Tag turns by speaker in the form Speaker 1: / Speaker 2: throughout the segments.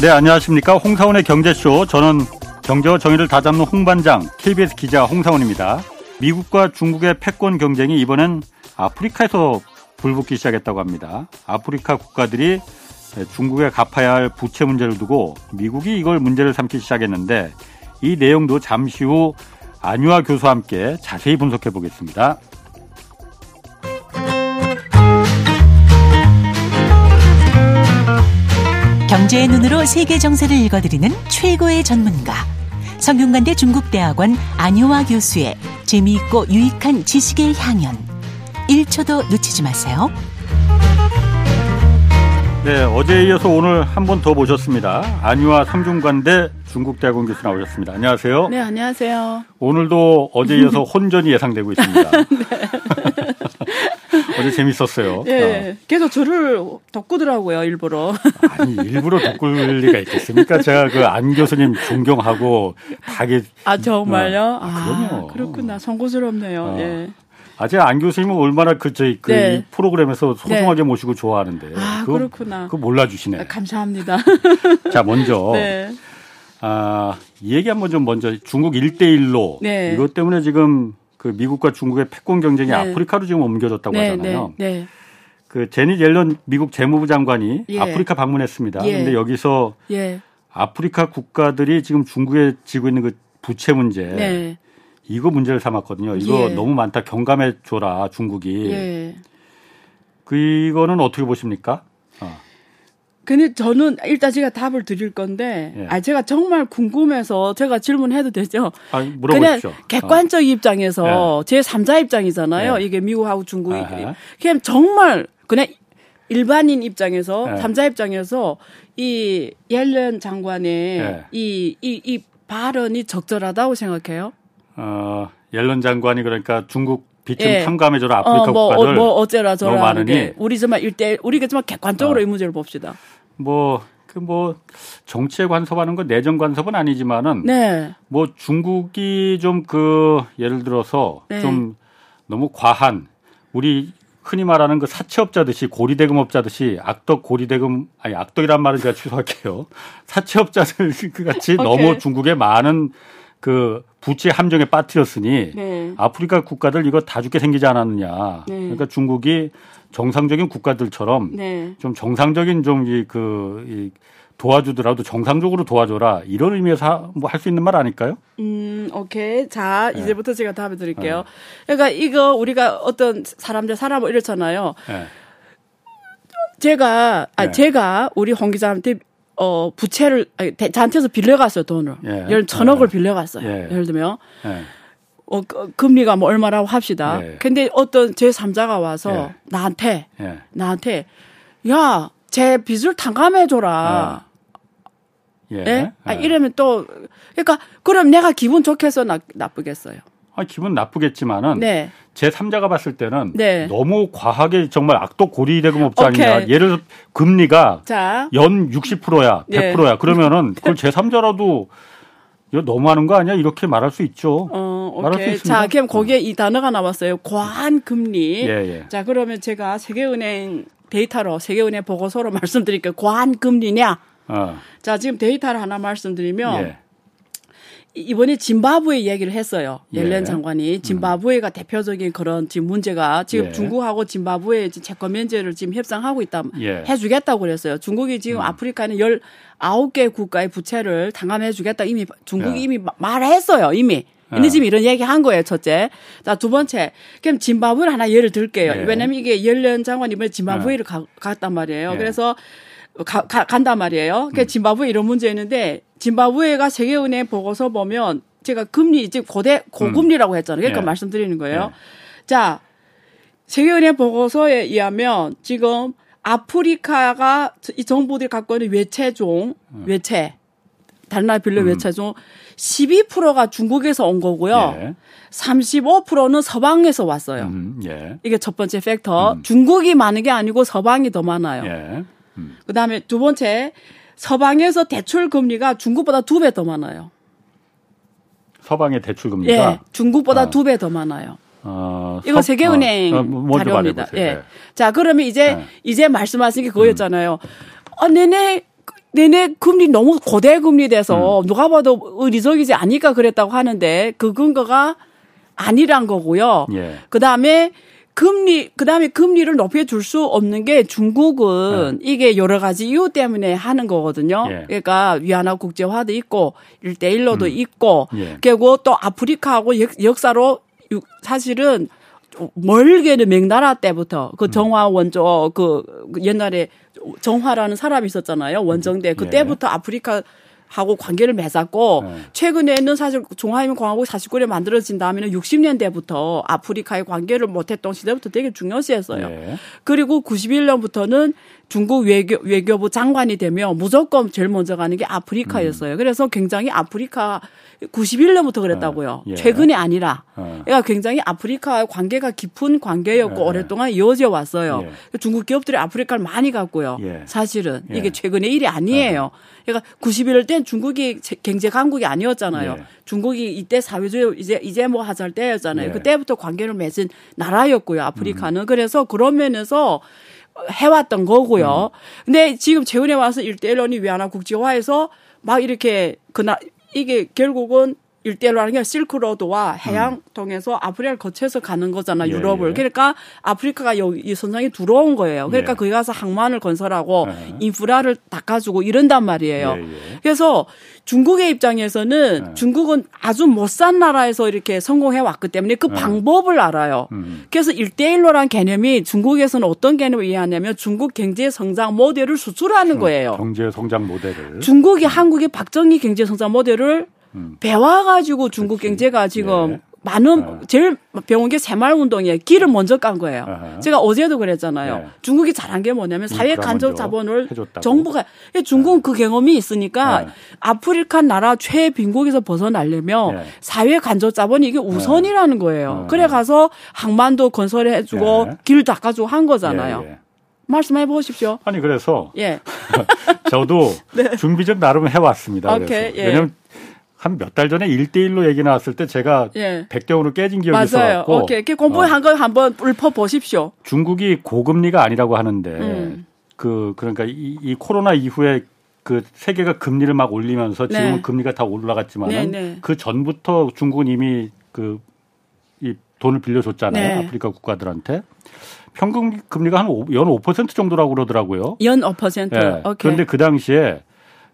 Speaker 1: 네, 안녕하십니까. 홍사원의 경제쇼. 저는 경제와 정의를 다잡는 홍반장, KBS 기자 홍사원입니다. 미국과 중국의 패권 경쟁이 이번엔 아프리카에서 불붙기 시작했다고 합니다. 아프리카 국가들이 중국에 갚아야 할 부채 문제를 두고 미국이 이걸 문제를 삼기 시작했는데 이 내용도 잠시 후 안유아 교수와 함께 자세히 분석해 보겠습니다.
Speaker 2: 경제의 눈으로 세계 정세를 읽어드리는 최고의 전문가. 성균관대 중국대학원 안효화 교수의 재미있고 유익한 지식의 향연. 1초도 놓치지 마세요.
Speaker 1: 네, 어제에 이어서 오늘 한 번 더 모셨습니다. 안유화 삼중관대 중국대학원 교수 나오셨습니다. 안녕하세요.
Speaker 3: 네, 안녕하세요.
Speaker 1: 오늘도 어제 이어서 혼전이 예상되고 있습니다. 네. 어제 재밌었어요.
Speaker 3: 예, 어. 계속 저를 덕구더라고요, 일부러.
Speaker 1: 아니, 일부러 덕굴 리가 있겠습니까? 제가 그 안 교수님 존경하고 다게.
Speaker 3: 아, 정말요? 어. 아, 그럼요. 그렇구나. 송구스럽네요. 어. 예.
Speaker 1: 아, 제가 안 교수님은 얼마나 그, 저희, 그, 네. 프로그램에서 소중하게 네. 모시고 좋아하는데.
Speaker 3: 아, 그거, 그렇구나.
Speaker 1: 그거 몰라주시네. 아,
Speaker 3: 감사합니다.
Speaker 1: 자, 먼저. 네. 아, 이 얘기 한번 좀 먼저 중국 1대1로. 네. 이것 때문에 지금 그 미국과 중국의 패권 경쟁이 네. 아프리카로 지금 옮겨졌다고 네, 하잖아요. 네, 네. 그 제니 옐런 미국 재무부 장관이 예. 아프리카 방문했습니다. 예. 근데 여기서 예. 아프리카 국가들이 지금 중국에 지고 있는 그 부채 문제 네. 이거 문제를 삼았거든요. 이거 예. 너무 많다 경감해 줘라 중국이. 예. 그 이거는 어떻게 보십니까? 어.
Speaker 3: 근데 저는 일단 제가 답을 드릴 건데, 예. 아 제가 정말 궁금해서 제가 질문해도 되죠?
Speaker 1: 아, 물어보십시오.
Speaker 3: 그냥 객관적 어. 입장에서 예. 제 3자 입장이잖아요. 예. 이게 미국하고 중국이. 아하. 그냥 정말 그냥 일반인 입장에서 예. 3자 입장에서 이 옐런 장관의 예. 이, 이, 이 발언이 적절하다고 생각해요?
Speaker 1: 어, 옐런 장관이 그러니까 중국 비틈 예. 탐감해줘라 아프리카 어, 뭐, 국가들 어, 뭐 어째라 저라 너무 많으니
Speaker 3: 우리 정말 일대 우리가 정말 객관적으로 어. 이 문제를 봅시다.
Speaker 1: 뭐, 그 뭐, 정치에 간섭하는 건 내정 간섭은 아니지만은. 네. 뭐 중국이 좀 그, 예를 들어서 네. 좀 너무 과한, 우리 흔히 말하는 그 사채업자듯이 고리대금업자듯이 악덕 고리대금, 아니 악덕이란 말은 제가 취소할게요. 사채업자들 그 같이 너무 중국에 많은 그 부채 함정에 빠뜨렸으니 네. 아프리카 국가들 이거 다 죽게 생기지 않았느냐. 네. 그러니까 중국이 정상적인 국가들처럼 네. 좀 정상적인 좀이그 이 도와주더라도 정상적으로 도와줘라 이런 의미에서 뭐 할 수 있는 말 아닐까요?
Speaker 3: 음, 오케이. 자, 네. 이제부터 제가 답을 드릴게요. 네. 그러니까 이거 우리가 어떤 사람들 살아 뭐 이렇잖아요. 네. 제가 아 네. 제가 우리 홍 기자한테 어 부채를 아니, 저한테서 빌려갔어요 돈을 예. 열 천억을 네. 빌려갔어요. 예. 예를 들면. 예. 어, 그, 금리가 뭐 얼마라고 합시다. 예. 근데 어떤 제 3자가 와서 예. 나한테, 예. 나한테, 야, 제 빚을 탕감해 줘라. 아. 예. 예? 아, 예. 이러면 또, 그러니까, 그럼 내가 기분 좋겠어, 나, 나쁘겠어요?
Speaker 1: 아, 기분 나쁘겠지만은. 네. 제 3자가 봤을 때는 네. 너무 과하게 정말 악독 고리 대금업자 아니냐. 예를 들어 금리가 자. 연 60%야, 100%야. 그러면은 그걸 제 3자라도 이거 너무하는 거 아니야? 이렇게 말할 수 있죠.
Speaker 3: 어, 오케이. 자, 그럼 거기에 이 단어가 나왔어요. 과한 금리. 예, 예. 자, 그러면 제가 세계은행 데이터로 세계은행 보고서로 말씀드릴게요. 과한 금리냐? 어. 자, 지금 데이터를 하나 말씀드리면 예. 이번에 짐바브웨 얘기를 했어요. 옐렌 예. 장관이 음. 짐바브웨가 음. 대표적인 그런 지금 문제가 지금 예. 중국하고 짐바브웨 채권 면제를 지금 협상하고 있다 예. 해주겠다고 그랬어요. 중국이 지금 음. 아프리카는 열 아홉 개 국가의 부채를 당감해주겠다 이미 중국이 예. 이미 말했어요 이미. 근데 예. 지금 이런 얘기 한 거예요, 첫째. 자, 두 번째. 그럼 짐바브웨를 하나 예를 들게요. 예. 왜냐면 이게 옐렌 장관이 이번에 짐바브웨를 가, 갔단 말이에요. 그래서 가, 가, 간단 말이에요. 그 음. 짐바브웨 이런 문제 있는데 짐바브웨가 세계은행 보고서 보면 제가 금리 이제 고대 고금리라고 했잖아요. 그러니까 예. 말씀드리는 거예요. 예. 자, 세계은행 보고서에 의하면 지금 아프리카가 이 정부들이 갖고 있는 외채종, 음. 외채, 다른 나라 빌려 음. 외채종 12%가 중국에서 온 거고요. 예. 35%는 서방에서 왔어요. 음, 예. 이게 첫 번째 팩터. 음. 중국이 많은 게 아니고 서방이 더 많아요. 예. 음. 그 다음에 두 번째, 서방에서 대출 금리가 중국보다 두 배 더 많아요.
Speaker 1: 서방의 대출 금리가?
Speaker 3: 예, 중국보다 아. 두배 더 많아요. 어, 이거 서, 세계은행 어, 어, 자료입니다. 예. 네. 자, 그러면 이제, 네. 이제 말씀하신 게 그거였잖아요. 음. 어, 내내 내내 금리 너무 고대 금리 돼서 음. 누가 봐도 의리적이지 않으니까 그랬다고 하는데 그 근거가 아니란 거고요. 예. 그 다음에 금리 그다음에 금리를 높여 줄 수 없는 게 중국은 네. 이게 여러 가지 이유 때문에 하는 거거든요. 예. 그러니까 위안화 국제화도 있고 일대일로도 음. 있고 예. 그리고 또 아프리카하고 역 사로 사실은 멀게는 명나라 때부터 그 음. 정화 원조 그 옛날에 정화라는 사람이 있었잖아요. 원정대 그때부터 예. 아프리카 하고 관계를 맺었고 네. 최근에는 사실 중화인민 공화국 49년 만들어진 다음에는 60년대부터 아프리카의 관계를 못했던 시대부터 되게 중요시했어요. 네. 그리고 91년부터는 중국 외교, 외교부 장관이 되면 무조건 제일 먼저 가는 게 아프리카였어요. 음. 그래서 굉장히 아프리카 91년부터 그랬다고요. 예. 최근이 아니라. 어. 그러니까 굉장히 아프리카와 관계가 깊은 관계였고 예. 오랫동안 이어져 왔어요. 예. 중국 기업들이 아프리카를 많이 갔고요. 예. 사실은 예. 이게 최근의 일이 아니에요. 어. 그러니까 91년 땐 중국이 경제 강국이 아니었잖아요. 예. 중국이 이때 사회주의 이제 이제 뭐 하잘 때였잖아요. 그때부터 관계를 맺은 나라였고요. 아프리카는. 음. 그래서 그런 면에서 해왔던 거고요. 음. 근데 지금 재훈에 와서 일대일론이 위안화 국제화해서 막 이렇게 그나 이게 결국은 일대로 하는 게 실크로드와 해양 음. 통해서 아프리카를 거쳐서 가는 거잖아 예, 유럽을 예. 그러니까 아프리카가 여기 이 선상에 들어온 거예요 그러니까 예. 거기 가서 항만을 건설하고 예. 인프라를 닦아주고 이런단 말이에요 예, 예. 그래서 중국의 입장에서는 중국은 아주 못 산 나라에서 이렇게 성공해 왔기 때문에 그 방법을 알아요 음. 그래서 일대일로란 개념이 중국에서는 어떤 개념을 이해하냐면 중국 경제 성장 모델을 수출하는 음, 거예요
Speaker 1: 경제 성장 모델을
Speaker 3: 중국이 음. 한국의 박정희 경제 성장 모델을 음. 배워가지고 중국 그렇지. 경제가 지금 네. 많은 어. 제일 배운 게 새마을 운동이에요. 길을 먼저 깐 거예요. 어허. 제가 어제도 그랬잖아요. 네. 중국이 잘한 게 뭐냐면 사회 간접 자본을 해줬다고. 정부가 중국은 네. 그 경험이 있으니까 네. 아프리카 나라 최빈국에서 벗어나려면 네. 사회 간접 자본이 이게 우선이라는 거예요. 어. 그래 가서 항만도 건설해 주고 네. 길 닦아 주고 한 거잖아요. 예, 예. 말씀해 보십시오.
Speaker 1: 아니 그래서 예. 저도 네. 준비 좀 나름 해왔습니다. 오케이, 그래서. 예. 왜냐하면 한 몇 달 전에 1대1로 얘기 나왔을 때 제가 예. 100대5로 깨진 기억이 있어요.
Speaker 3: 오케이. 이렇게 공부한 어. 걸 한번 읊어 보십시오.
Speaker 1: 중국이 고금리가 아니라고 하는데 음. 그 그러니까 이, 이, 코로나 이후에 그 세계가 금리를 막 올리면서 지금은 네. 금리가 다 올라갔지만 네, 네. 그 전부터 중국은 이미 그 이 돈을 빌려줬잖아요. 네. 아프리카 국가들한테. 평균 금리가 한 연 5% 정도라고 그러더라고요.
Speaker 3: 연 5%. 네.
Speaker 1: 그런데 그 당시에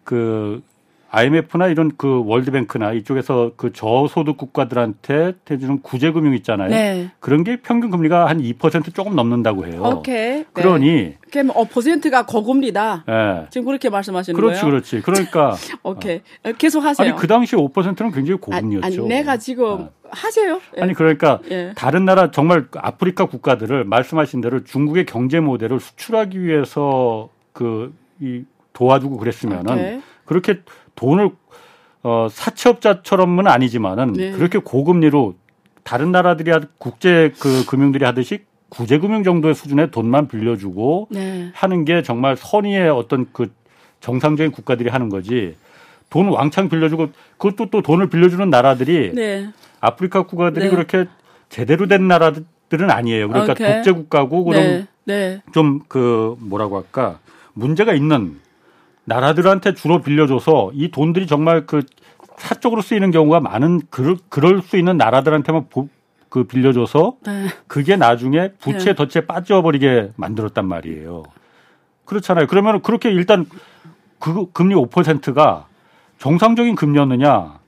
Speaker 1: 그 IMF나 이런 그 월드뱅크나 이쪽에서 그 저소득 국가들한테 해주는 구제금융 있잖아요. 네. 그런 게 평균 금리가 한 2% 조금 넘는다고 해요. 오케이. 그러니 네.
Speaker 3: 그럼 어 퍼센트가 고금리다. 네. 지금 그렇게 말씀하시는
Speaker 1: 그렇지,
Speaker 3: 거예요?
Speaker 1: 그렇지, 그렇지. 그러니까
Speaker 3: 오케이. 어. 계속 하세요.
Speaker 1: 아니 그 당시 5%는 굉장히 고금리였죠.
Speaker 3: 아니, 아니 내가 지금 어. 하세요.
Speaker 1: 예. 아니 그러니까 예. 다른 나라 정말 아프리카 국가들을 말씀하신 대로 중국의 경제 모델을 수출하기 위해서 그 이 도와주고 그랬으면은 오케이. 그렇게 돈을 어, 사채업자처럼은 아니지만은 네. 그렇게 고금리로 다른 나라들이 국제 그 금융들이 하듯이 구제금융 정도의 수준의 돈만 빌려주고 네. 하는 게 정말 선의의 어떤 그 정상적인 국가들이 하는 거지. 돈 왕창 빌려주고 그것도 또 돈을 빌려주는 나라들이 네. 아프리카 국가들이 네. 그렇게 제대로 된 나라들은 아니에요. 그러니까 오케이. 독재 국가고 그럼 네. 네. 좀그 뭐라고 할까 문제가 있는 나라들한테 주로 빌려줘서 이 돈들이 정말 그 사적으로 쓰이는 경우가 많은 그럴, 그럴 수 있는 나라들한테만 보, 그 빌려줘서 네. 그게 나중에 부채 네. 덫에 빠져버리게 만들었단 말이에요. 그렇잖아요. 그러면 그렇게 일단 그 금리 5%가 정상적인 금리였느냐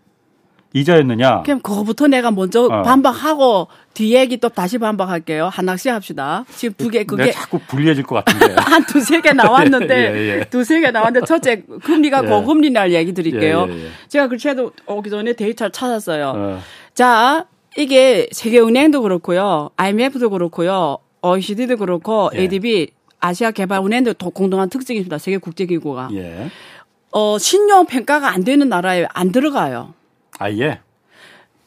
Speaker 1: 이자였느냐.
Speaker 3: 그럼 그거부터 내가 먼저 어. 반박하고 뒤 얘기 또 다시 반박할게요. 하나씩 합시다. 지금 두 개, 그게.
Speaker 1: 자꾸 불리해질 것 같은데.
Speaker 3: 한 두세 개 나왔는데, 예, 예. 두세 개 나왔는데, 첫째, 금리가 예. 고금리 날 얘기 드릴게요. 예, 예, 예. 제가 그래도 오기 전에 데이터를 찾았어요. 어. 자, 이게 세계은행도 그렇고요. IMF도 그렇고요. OECD도 그렇고, ADB, 아시아 개발은행도 공동한 특징이 있습니다. 세계 국제기구가. 어, 신용 평가가 안 되는 나라에 안 들어가요.
Speaker 1: 아예.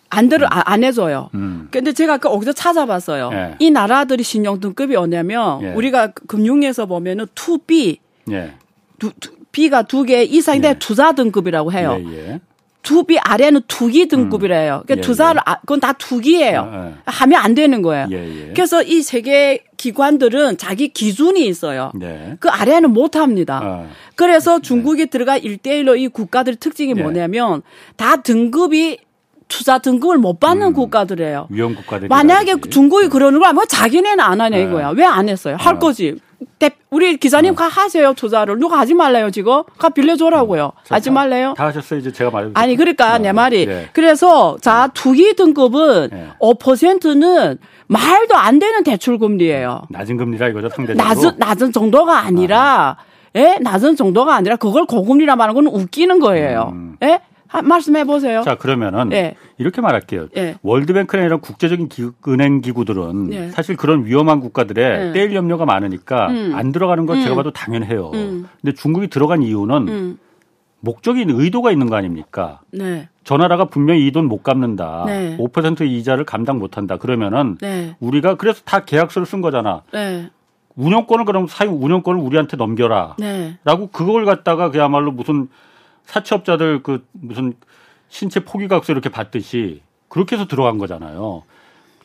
Speaker 3: 안 들어 음. 안 해줘요. 음. 근데 제가 그 어디서 찾아봤어요. 예. 이 나라들이 신용 등급이 뭐냐면 예. 우리가 금융에서 보면은 2B, 예. 두, 두, B가 두 개 이상인데 예. 투자 등급이라고 해요. 두비 아래는 투기 등급이래요. 그러니까 예, 투사를 예. 아, 그건 다 투기예요. 아, 예. 하면 안 되는 거예요. 예, 예. 그래서 이 세계 기관들은 자기 기준이 있어요. 네. 그 아래는 못 합니다. 아. 그래서 중국이 들어가 일대일로이 국가들 특징이 예. 뭐냐면 다 등급이 투자 등급을 못 받는 음, 국가들이에요.
Speaker 1: 위험 국가들.
Speaker 3: 만약에 중국이 그러는 뭐 자기네는 안 하냐 이거야. 왜 안 했어요? 할 아. 거지. 우리 기사님 어. 가 하세요 투자를. 누가 하지 말래요 지금? 가 빌려줘라고요. 음, 하지 다, 말래요?
Speaker 1: 다 하셨어요. 이제 제가 말
Speaker 3: 아니 그러니까 어, 내 말이. 네. 그래서 자 투기 등급은 네. 5%는 말도 안 되는 대출 금리예요.
Speaker 1: 낮은 금리라 이거죠 상대적으로?
Speaker 3: 낮은 낮은 정도가 아니라 아. 예? 낮은 정도가 아니라 그걸 고금리라 말하는 건 웃기는 거예요. 음. 예 말씀해 보세요.
Speaker 1: 자 그러면은 네. 이렇게 말할게요. 네. 월드뱅크나 이런 국제적인 기, 은행 기구들은 네. 사실 그런 위험한 국가들의 떼일 염려가 많으니까 음. 안 들어가는 건 음. 제가 봐도 당연해요. 음. 근데 중국이 들어간 이유는 음. 목적인 의도가 있는 거 아닙니까? 네. 저 나라가 분명히 이 돈 못 갚는다. 네. 5% 이자를 감당 못 한다. 그러면은 네. 우리가 그래서 다 계약서를 쓴 거잖아. 네. 운영권을 그럼 사용 운영권을 우리한테 넘겨라. 네. 라고 그걸 갖다가 그야말로 무슨 사채업자들 그 무슨 신체 포기각서 이렇게 받듯이 그렇게 해서 들어간 거잖아요.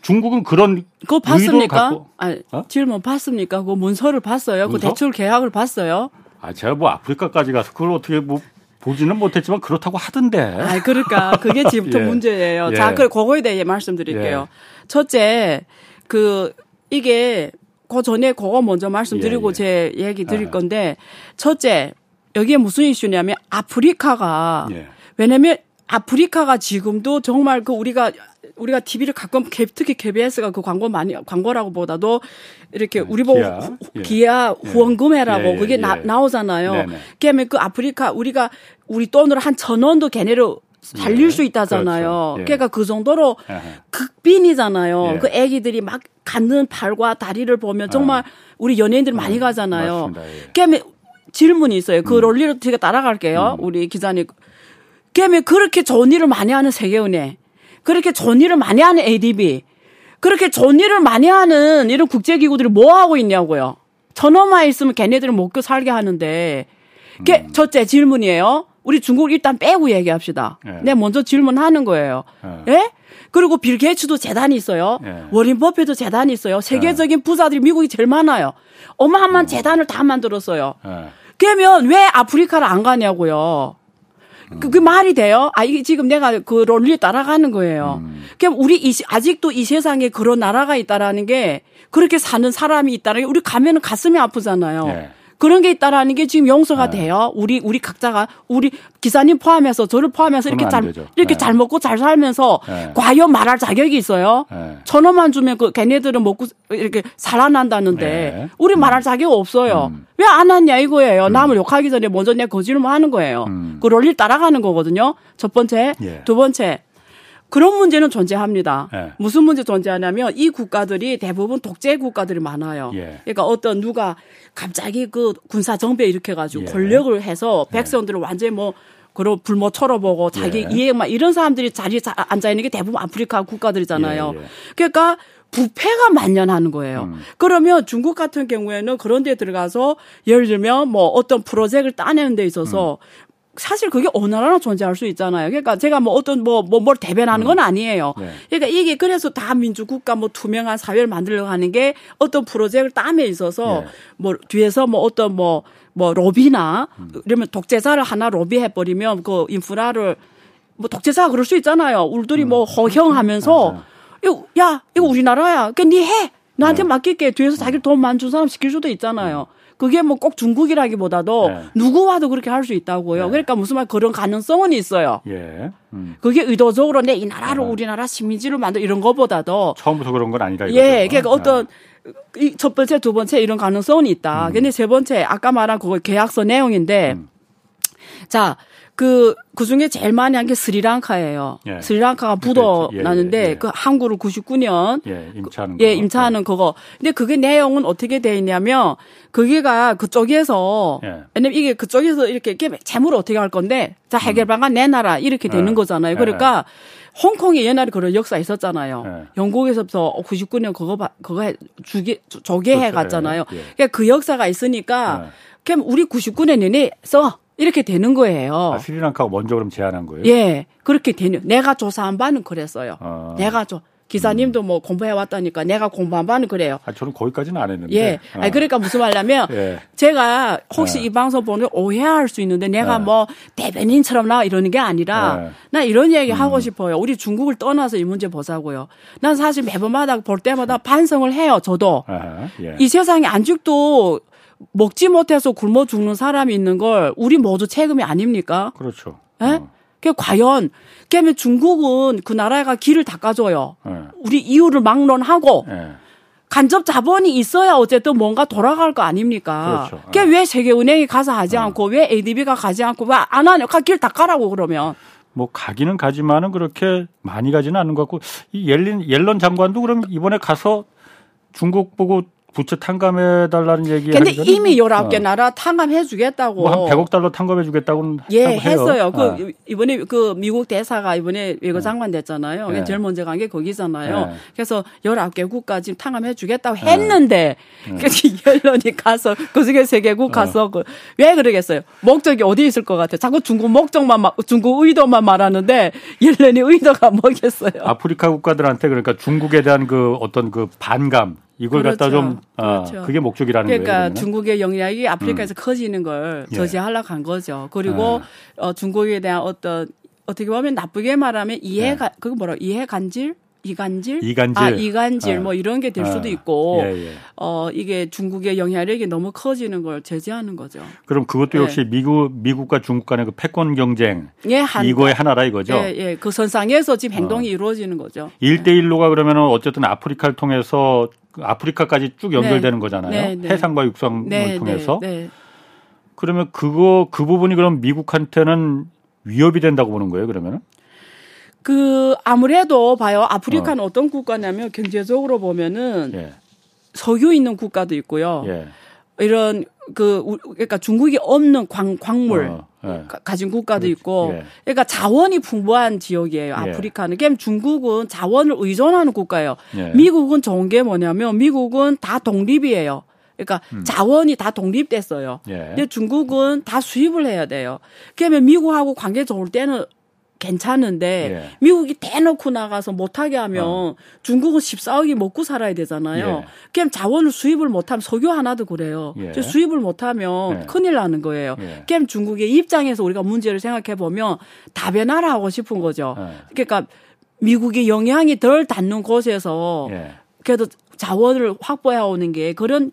Speaker 1: 중국은 그런
Speaker 3: 그거 봤습니까? 아, 어? 질문 봤습니까? 그 문서를 봤어요. 그 문서? 그 대출 계약을 봤어요.
Speaker 1: 아, 제가 뭐 아프리카까지 가서 그걸 어떻게 뭐 보지는 못했지만 그렇다고 하던데.
Speaker 3: 아, 그러니까 그게 지금부터 예. 문제예요. 예. 자, 그 그거에 대해 말씀드릴게요. 예. 첫째, 그 이게 그 전에 그거 먼저 말씀드리고 예, 예. 제 얘기 드릴 아. 건데 첫째 여기에 무슨 이슈냐면 아프리카가 예. 왜냐면 아프리카가 지금도 정말 그 우리가 우리가 TV를 가끔 특히 KBS가 그 광고 많이 광고라고 보다도 이렇게 네, 우리 보고 기아, 후, 예. 기아 예. 후원금해라고 예, 예, 그게 나, 나오잖아요. 그러면 그 아프리카 우리가 우리 돈으로 한 천 원도 걔네를 살릴 수 있다잖아요. 그렇죠. 그러니까 그 정도로 극빈이잖아요. 그 애기들이 막 갖는 팔과 다리를 보면 정말 아. 우리 연예인들 많이 가잖아요. 그러면 질문이 있어요. 그 음. 논리로 제가 따라갈게요. 음. 우리 기자님. 그러면 그렇게 좋은 일을 많이 하는 세계은행, 그렇게 좋은 일을 많이 하는 ADB, 그렇게 좋은 일을 많이 하는 이런 국제기구들이 뭐 하고 있냐고요. 천원만 있으면 걔네들은 먹고 살게 하는데, 그게 음. 첫째 질문이에요. 우리 중국 일단 빼고 얘기합시다. 예. 내 먼저 질문하는 거예요. 예? 예? 그리고 빌 게이츠도 재단이 있어요. 예. 워린 버핏도 재단이 있어요. 세계적인 예. 부자들이 미국이 제일 많아요. 어마어마한 음. 재단을 다 만들었어요. 예. 그러면 왜 아프리카를 안 가냐고요. 그, 그 말이 돼요? 아, 이게 지금 내가 그 론리 따라가는 거예요. 음. 그럼 우리 이, 아직도 이 세상에 그런 나라가 있다라는 게 그렇게 사는 사람이 있다는 게 우리 가면은 가슴이 아프잖아요. 네. 그런 게 있다라는 게 지금 용서가 네. 돼요. 우리 우리 각자가 우리 기사님 포함해서 저를 포함해서 이렇게 잘 되죠. 이렇게 네. 잘 먹고 잘 살면서 네. 과연 말할 자격이 있어요. 네. 천 원만 주면 그 걔네들은 먹고 이렇게 살아난다는데 네. 우리 음. 말할 자격 없어요. 음. 왜안 왔냐 이거예요. 음. 남을 욕하기 전에 먼저 내 거짓말 하는 거예요. 음. 그 롤리 따라가는 거거든요. 첫 번째, 예. 두 번째 그런 문제는 존재합니다. 예. 무슨 문제 존재하냐면 이 국가들이 대부분 독재 국가들이 많아요. 예. 그러니까 어떤 누가 갑자기 그 군사 정배 일으켜 가지고 예. 권력을 해서 예. 백성들을 완전히 뭐 그런 불모 쳐러보고 자기 예. 이해만 이런 사람들이 자리에 앉아 있는 게 대부분 아프리카 국가들이잖아요. 예, 그러니까 부패가 만연하는 거예요. 음. 그러면 중국 같은 경우에는 그런 데 들어가서 예를 들면 뭐 어떤 프로젝트를 따내는 데 있어서 음. 사실 그게 어느 나라나 존재할 수 있잖아요. 그러니까 제가 뭐 어떤 뭐, 뭐, 뭘 대변하는 건 아니에요. 네. 그러니까 이게 그래서 다 민주국가 뭐 투명한 사회를 만들려고 하는 게 어떤 프로젝트를 땀에 있어서 네. 뭐 뒤에서 뭐 어떤 뭐, 뭐 로비나 음. 이러면 독재자를 하나 로비해 버리면 그 인프라를 뭐 독재자가 그럴 수 있잖아요. 울들이 뭐 음. 뭐 허형하면서 이거, 야, 이거 우리나라야. 그니까 니 해! 나한테 네. 맡길게. 뒤에서 자기 돈 많이 준 사람 시킬 수도 있잖아요. 그게 뭐 꼭 중국이라기보다도 네. 누구와도 그렇게 할 수 있다고요. 네. 그러니까 무슨 말 그런 가능성은 있어요. 예. 음. 그게 의도적으로 내 이 나라를 네. 우리나라 식민지로 만들 이런 거보다도
Speaker 1: 처음부터 그런 건 아니다.
Speaker 3: 이거죠. 예, 그러니까 어떤 이첫 번째, 두 번째 이런 가능성은 있다. 음. 근데 세 번째 아까 말한 그거 계약서 내용인데 음. 자 그, 그 중에 제일 많이 한 게 스리랑카예요. 예. 스리랑카가 부도 예, 예, 나는데 예, 그 항구를 99년
Speaker 1: 예, 임차하는
Speaker 3: 예, 임차하는 그거. 근데 그게 내용은 어떻게 돼 있냐면 그게가 그쪽에서 예. 왜냐면 이게 그쪽에서 이렇게, 이렇게 재물을 어떻게 할 건데 자 해결 음. 방안 내놔라 이렇게 되는 거잖아요. 그러니까 홍콩이 옛날에 그런 역사 있었잖아요. 영국에서부터 99년 그거 그거 해, 주게 조개해. 갔잖아요. 그러니까 그 역사가 있으니까 그럼 우리 99년 내내 써 이렇게 되는 거예요.
Speaker 1: 아, 스리랑카가 먼저 그럼 제안한 거예요?
Speaker 3: 예. 그렇게 되는 내가 조사한 바는 그랬어요. 아. 내가 조 기사님도 뭐 공부해 왔다니까 내가 공부한 바는 그래요.
Speaker 1: 아, 저는 거기까지는 안 했는데.
Speaker 3: 예. 어. 아니, 그러니까 무슨 말냐면 예. 제가 혹시 예. 이 방송 보는 오해할 수 있는데 내가 예. 뭐 대변인처럼 나 이러는 게 아니라 예. 나 이런 얘기 음. 하고 싶어요. 우리 중국을 떠나서 이 문제 보자고요. 난 사실 매번마다 볼 때마다 반성을 해요. 저도. 예. 이 세상에 안죽도 먹지 못해서 굶어 죽는 사람이 있는 걸 우리 모두 책임이 아닙니까?
Speaker 1: 그렇죠.
Speaker 3: 예? 어. 그 과연 그러면 중국은 그 나라가 길을 닦아줘요. 네. 우리 이유를 막론하고 네. 간접 자본이 있어야 어쨌든 뭔가 돌아갈 거 아닙니까? 그렇죠. 그게 네. 왜 세계은행이 가서 하지 네. 않고 왜 ADB가 가지 않고 왜 안 하냐? 길 닦아라고 그러면.
Speaker 1: 뭐 가기는 가지만은 그렇게 많이 가지는 않는 것 같고 이 옐린 옐런 장관도 그럼 이번에 가서 중국 보고 부채 탕감해 달라는 얘기.
Speaker 3: 근데 이미 19개 어. 나라 탕감해 주겠다고.
Speaker 1: 뭐 한 100억 달러 탕감해 주겠다고는
Speaker 3: 예, 했어요. 그 어. 이번에 그 미국 대사가 이번에 외교 장관 됐잖아요. 네. 제일 먼저 간 게 거기잖아요. 네. 그래서 19개 국가 지금 탕감해 주겠다고 했는데 네. 그 옐런이 가서 그중에 3개국 가서 어. 그, 왜 그러겠어요? 목적이 어디 있을 것 같아요? 자꾸 중국 목적만 중국 의도만 말하는데 옐런이 의도가 뭐겠어요?
Speaker 1: 아프리카 국가들한테 그러니까 중국에 대한 그 어떤 그 반감 이걸 그렇죠. 갖다 좀 아, 그렇죠. 그게 목적이라는
Speaker 3: 그러니까
Speaker 1: 거예요.
Speaker 3: 그러니까 중국의 영향이 아프리카에서 음. 커지는 걸 예. 저지하려고 한 거죠. 그리고 예. 어, 중국에 대한 어떤 어떻게 보면 나쁘게 말하면 이해가 예. 그거 뭐라 이해 간질 이간질?
Speaker 1: 이간질.
Speaker 3: 아, 이간질. 아. 뭐 이런 게될 아. 수도 있고, 예, 예. 어, 이게 중국의 영향력이 너무 커지는 걸 제재하는 거죠.
Speaker 1: 그럼 그것도 역시 예. 미국, 미국과 중국 간의 그 패권 경쟁. 예, 한, 이거의 하나라 이거죠?
Speaker 3: 예, 예. 그 선상에서 지금 행동이 어. 이루어지는 거죠.
Speaker 1: 1대 1로가 그러면은 어쨌든 아프리카를 통해서 그 아프리카까지 쭉 연결되는 네. 거잖아요. 네, 네. 해상과 육상을 네, 통해서. 네, 그러면 그거, 그 부분이 그럼 미국한테는 위협이 된다고 보는 거예요, 그러면은?
Speaker 3: 그 아무래도 봐요. 아프리카는 어. 떤 국가냐면 경제적으로 보면은 예. 석유 있는 국가도 있고요. 예. 이런 그 그러니까 중국이 없는 광 광물 어. 예. 가진 국가도 그렇지. 있고 예. 그러니까 자원이 풍부한 지역이에요. 예. 아프리카는. 그럼 중국은 자원을 의존하는 국가예요. 예. 미국은 좋은 게 뭐냐면 미국은 다 독립이에요. 그러니까 음. 자원이 다 독립됐어요. 예. 근데 중국은 다 수입을 해야 돼요. 그러면 미국하고 관계 좋을 때는 괜찮은데 예. 미국이 대놓고 나가서 못하게 하면 어. 중국은 14억이 먹고 살아야 되잖아요. 예. 그냥 자원을 수입을 못하면 석유 하나도 그래요. 예. 수입을 못하면 예. 큰일 나는 거예요. 예. 그럼 중국의 입장에서 우리가 문제를 생각해 보면 다변화를 하고 싶은 거죠. 예. 그러니까 미국의 영향이 덜 닿는 곳에서 예. 그래도 자원을 확보해 오는 게 그런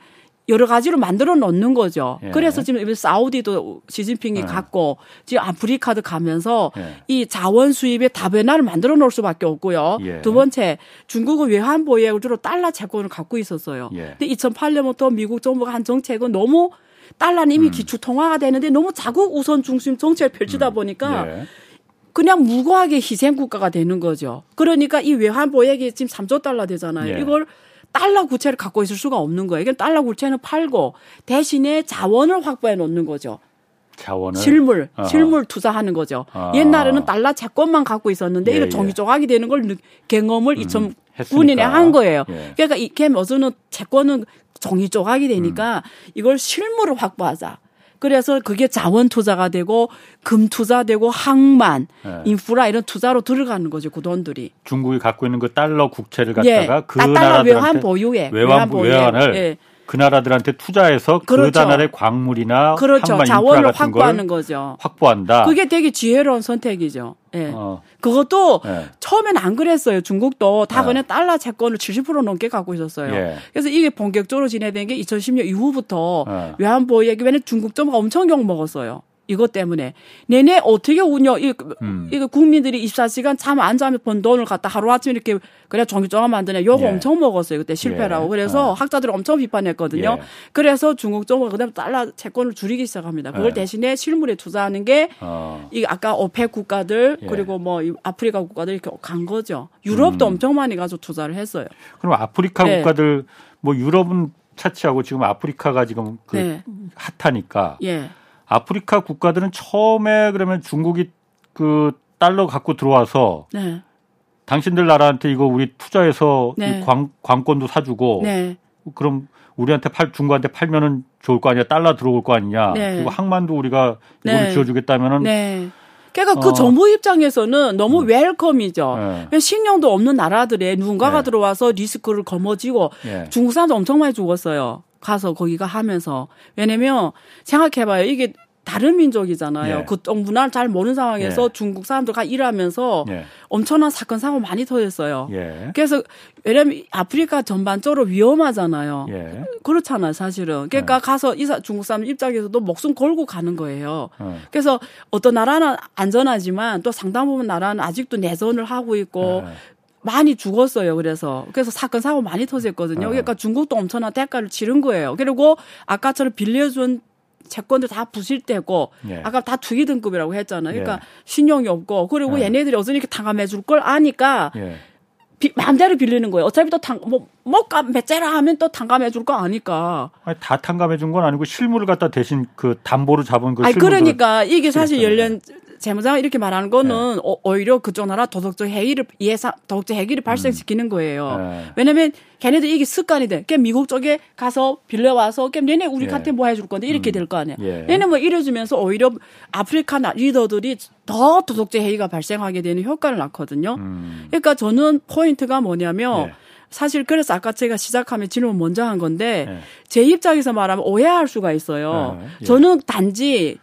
Speaker 3: 여러 가지로 만들어 놓는 거죠. 예. 그래서 지금 사우디도 시진핑이 예. 갔고 지금 아프리카도 가면서 예. 이 자원 수입의 다변화를 만들어 놓을 수밖에 없고요. 예. 두 번째 중국은 외환 보유액을 주로 달러 채권을 갖고 있었어요. 예. 근데 2008년부터 미국 정부가 한 정책은 너무 달러는 이미 음. 기축 통화가 되는데 너무 자국 우선 중심 정책을 펼치다 음. 보니까 예. 그냥 무고하게 희생 국가가 되는 거죠. 그러니까 이 외환 보유액이 지금 3조 달러 되잖아요. 이걸 달러 구체를 갖고 있을 수가 없는 거예요. 그러니까 달러 구체는 팔고 대신에 자원을 확보해 놓는 거죠.
Speaker 1: 자원을
Speaker 3: 실물 어허. 실물 투자하는 거죠. 어. 옛날에는 달러 채권만 갖고 있었는데 예, 이거 종이 예. 조각이 되는 걸 경험을 음, 2009년에 한 거예요. 예. 그러니까 이게 무슨 채권은 종이 조각이 되니까 음. 이걸 실물을 확보하자. 그래서 그게 자원 투자가 되고 금 투자되고 항만, 네. 인프라 이런 투자로 들어가는 거죠 그 돈들이.
Speaker 1: 중국이 갖고 있는 그 달러 국채를 갖다가 예. 그 달러
Speaker 3: 나라들한테 외환 보유에
Speaker 1: 외환, 외환을 예. 그 나라들한테 투자해서 그 그렇죠. 그 나라의 광물이나
Speaker 3: 그렇죠. 자원을 확보하는 거죠.
Speaker 1: 확보한다.
Speaker 3: 그게 되게 지혜로운 선택이죠. 예. 어. 그것도 예. 처음엔 안 그랬어요. 중국도 다 예. 그냥 달러 채권을 70% 넘게 갖고 있었어요. 예. 그래서 이게 본격적으로 진행된 게 2010년 이후부터 예. 외환보유 얘기 왜냐면 중국 정부가 엄청 욕 먹었어요. 이것 때문에 내내 어떻게 운영 이 음. 이거 국민들이 24시간 잠 안 자면 번 돈을 갖다 하루 아침에 이렇게 그래 종이조각 만드냐 욕 예. 엄청 먹었어요 그때 실패라고 예. 그래서 어. 학자들 엄청 비판했거든요. 예. 그래서 중국 정부가 그다음 달러 채권을 줄이기 시작합니다. 그걸 예. 대신에 실물에 투자하는 게이 어. 아까 오펙 국가들 예. 그리고 뭐 아프리카 국가들 이렇게 간 거죠. 유럽도 음. 엄청 많이 가서 투자를 했어요.
Speaker 1: 그럼 아프리카 네. 국가들 뭐 유럽은 차치하고 지금 아프리카가 지금 그 네. 핫하니까. 예. 아프리카 국가들은 처음에 그러면 중국이 그 달러 갖고 들어와서 네. 당신들 나라한테 이거 우리 투자해서 네. 광, 관권도 사주고 네. 그럼 우리한테 팔 중국한테 팔면은 좋을 거 아니야 달러 들어올 거 아니냐 네. 그리고 항만도 우리가 이걸 네. 지어주겠다면은
Speaker 3: 네. 그러니까 그 어. 그 정부 입장에서는 너무 음. 웰컴이죠. 네. 신용도 없는 나라들에 누군가가 네. 들어와서 리스크를 거머쥐고 네. 중국 사람도 엄청 많이 죽었어요. 가서 거기가 하면서 왜냐면 생각해봐요 이게 다른 민족이잖아요. 예. 그쪽 문화를 잘 모르는 상황에서 예. 중국 사람들과 일하면서 예. 엄청난 사건 사고 많이 터졌어요. 예. 그래서 왜냐면 아프리카 전반적으로 위험하잖아요. 예. 그렇잖아요, 사실은. 그러니까 예. 가서 이사 중국 사람 입장에서도 목숨 걸고 가는 거예요. 어. 그래서 어떤 나라는 안전하지만 또 상당 부분 나라는 아직도 내전을 하고 있고 많이 죽었어요. 그래서 그래서 사건 사고 많이 터졌거든요. 어. 그러니까 중국도 엄청난 대가를 치른 거예요. 그리고 아까처럼 빌려준 채권들 다 부실 때고 예. 아까 다 투기 등급이라고 했잖아요. 그러니까 예. 신용이 없고 그리고 예. 얘네들이 어서 이렇게 당감해 줄 걸 아니까 예. 비, 마음대로 빌리는 거예요. 어차피 또 당, 뭐, 뭐, 몇째라 하면 또 탕감해 줄 거 아니까.
Speaker 1: 아니, 다 탕감해 준 건 아니고 실물을 갖다 대신 그 담보를 잡은 그
Speaker 3: 아니, 그러니까 이게 사실 열년 재무장을 이렇게 말하는 거는 네. 어, 오히려 그쪽 나라 도덕적 해이를 예상 도덕적 해기를 발생시키는 거예요. 네. 왜냐면 걔네들 이게 습관이 돼. 걔 미국 쪽에 가서 빌려 와서 걔 얘네 우리한테 예. 뭐 해줄 건데 이렇게 음. 될거 아니야. 예. 얘네 뭐 이래주면서 오히려 아프리카 리더들이 더 도덕적 해이가 발생하게 되는 효과를 낳거든요. 음. 그러니까 저는 포인트가 뭐냐면 예. 사실 그래서 아까 제가 시작하면 질문 먼저 한 건데 네. 제 입장에서 말하면 오해할 수가 있어요. 네. 예. 저는 단지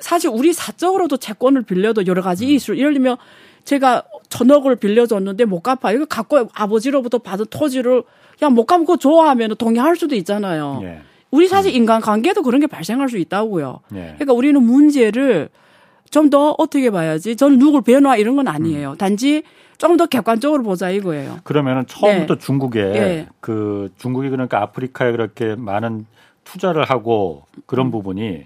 Speaker 3: 사실 우리 사적으로도 채권을 빌려도 여러 가지 음. 이슈 예를 들면 제가 전억을 빌려줬는데 못 갚아. 이거 갖고 아버지로부터 받은 토지를 그냥 못 갚고 좋아하면 동의할 수도 있잖아요. 예. 우리 사실 음. 인간관계도 그런 게 발생할 수 있다고요. 예. 그러니까 우리는 문제를 좀 더 어떻게 봐야지. 저는 누굴 변화 이런 건 아니에요. 음. 단지 좀더 객관적으로 보자 이거예요.
Speaker 1: 그러면은 처음부터 네. 중국에 네. 그 중국이 그러니까 아프리카에 그렇게 많은 투자를 하고 그런 음. 부분이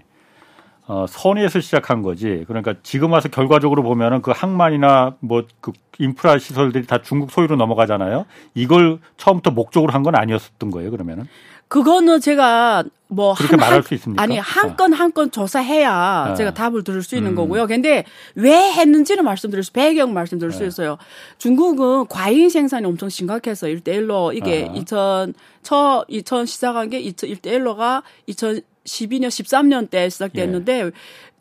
Speaker 1: 어, 선의에서 시작한 거지. 그러니까 지금 와서 결과적으로 보면은 그 항만이나 뭐 그 인프라 시설들이 다 중국 소유로 넘어가잖아요. 이걸 처음부터 목적으로 한 건 아니었던 거예요. 그러면은.
Speaker 3: 그거는 제가 뭐
Speaker 1: 그렇게 한, 말할 수 있습니까?
Speaker 3: 아니 한 건 한 건 조사해야 네. 제가 답을 들을 수 있는 음. 거고요. 근데 왜 했는지는 말씀드릴 수 배경 말씀드릴 네. 수 있어요. 중국은 과잉 생산이 엄청 심각해서 1대1로 이게 아. 2000 처, 2000 시작한 게 1대1로가 2000 12년, 13년 때 시작됐는데 예.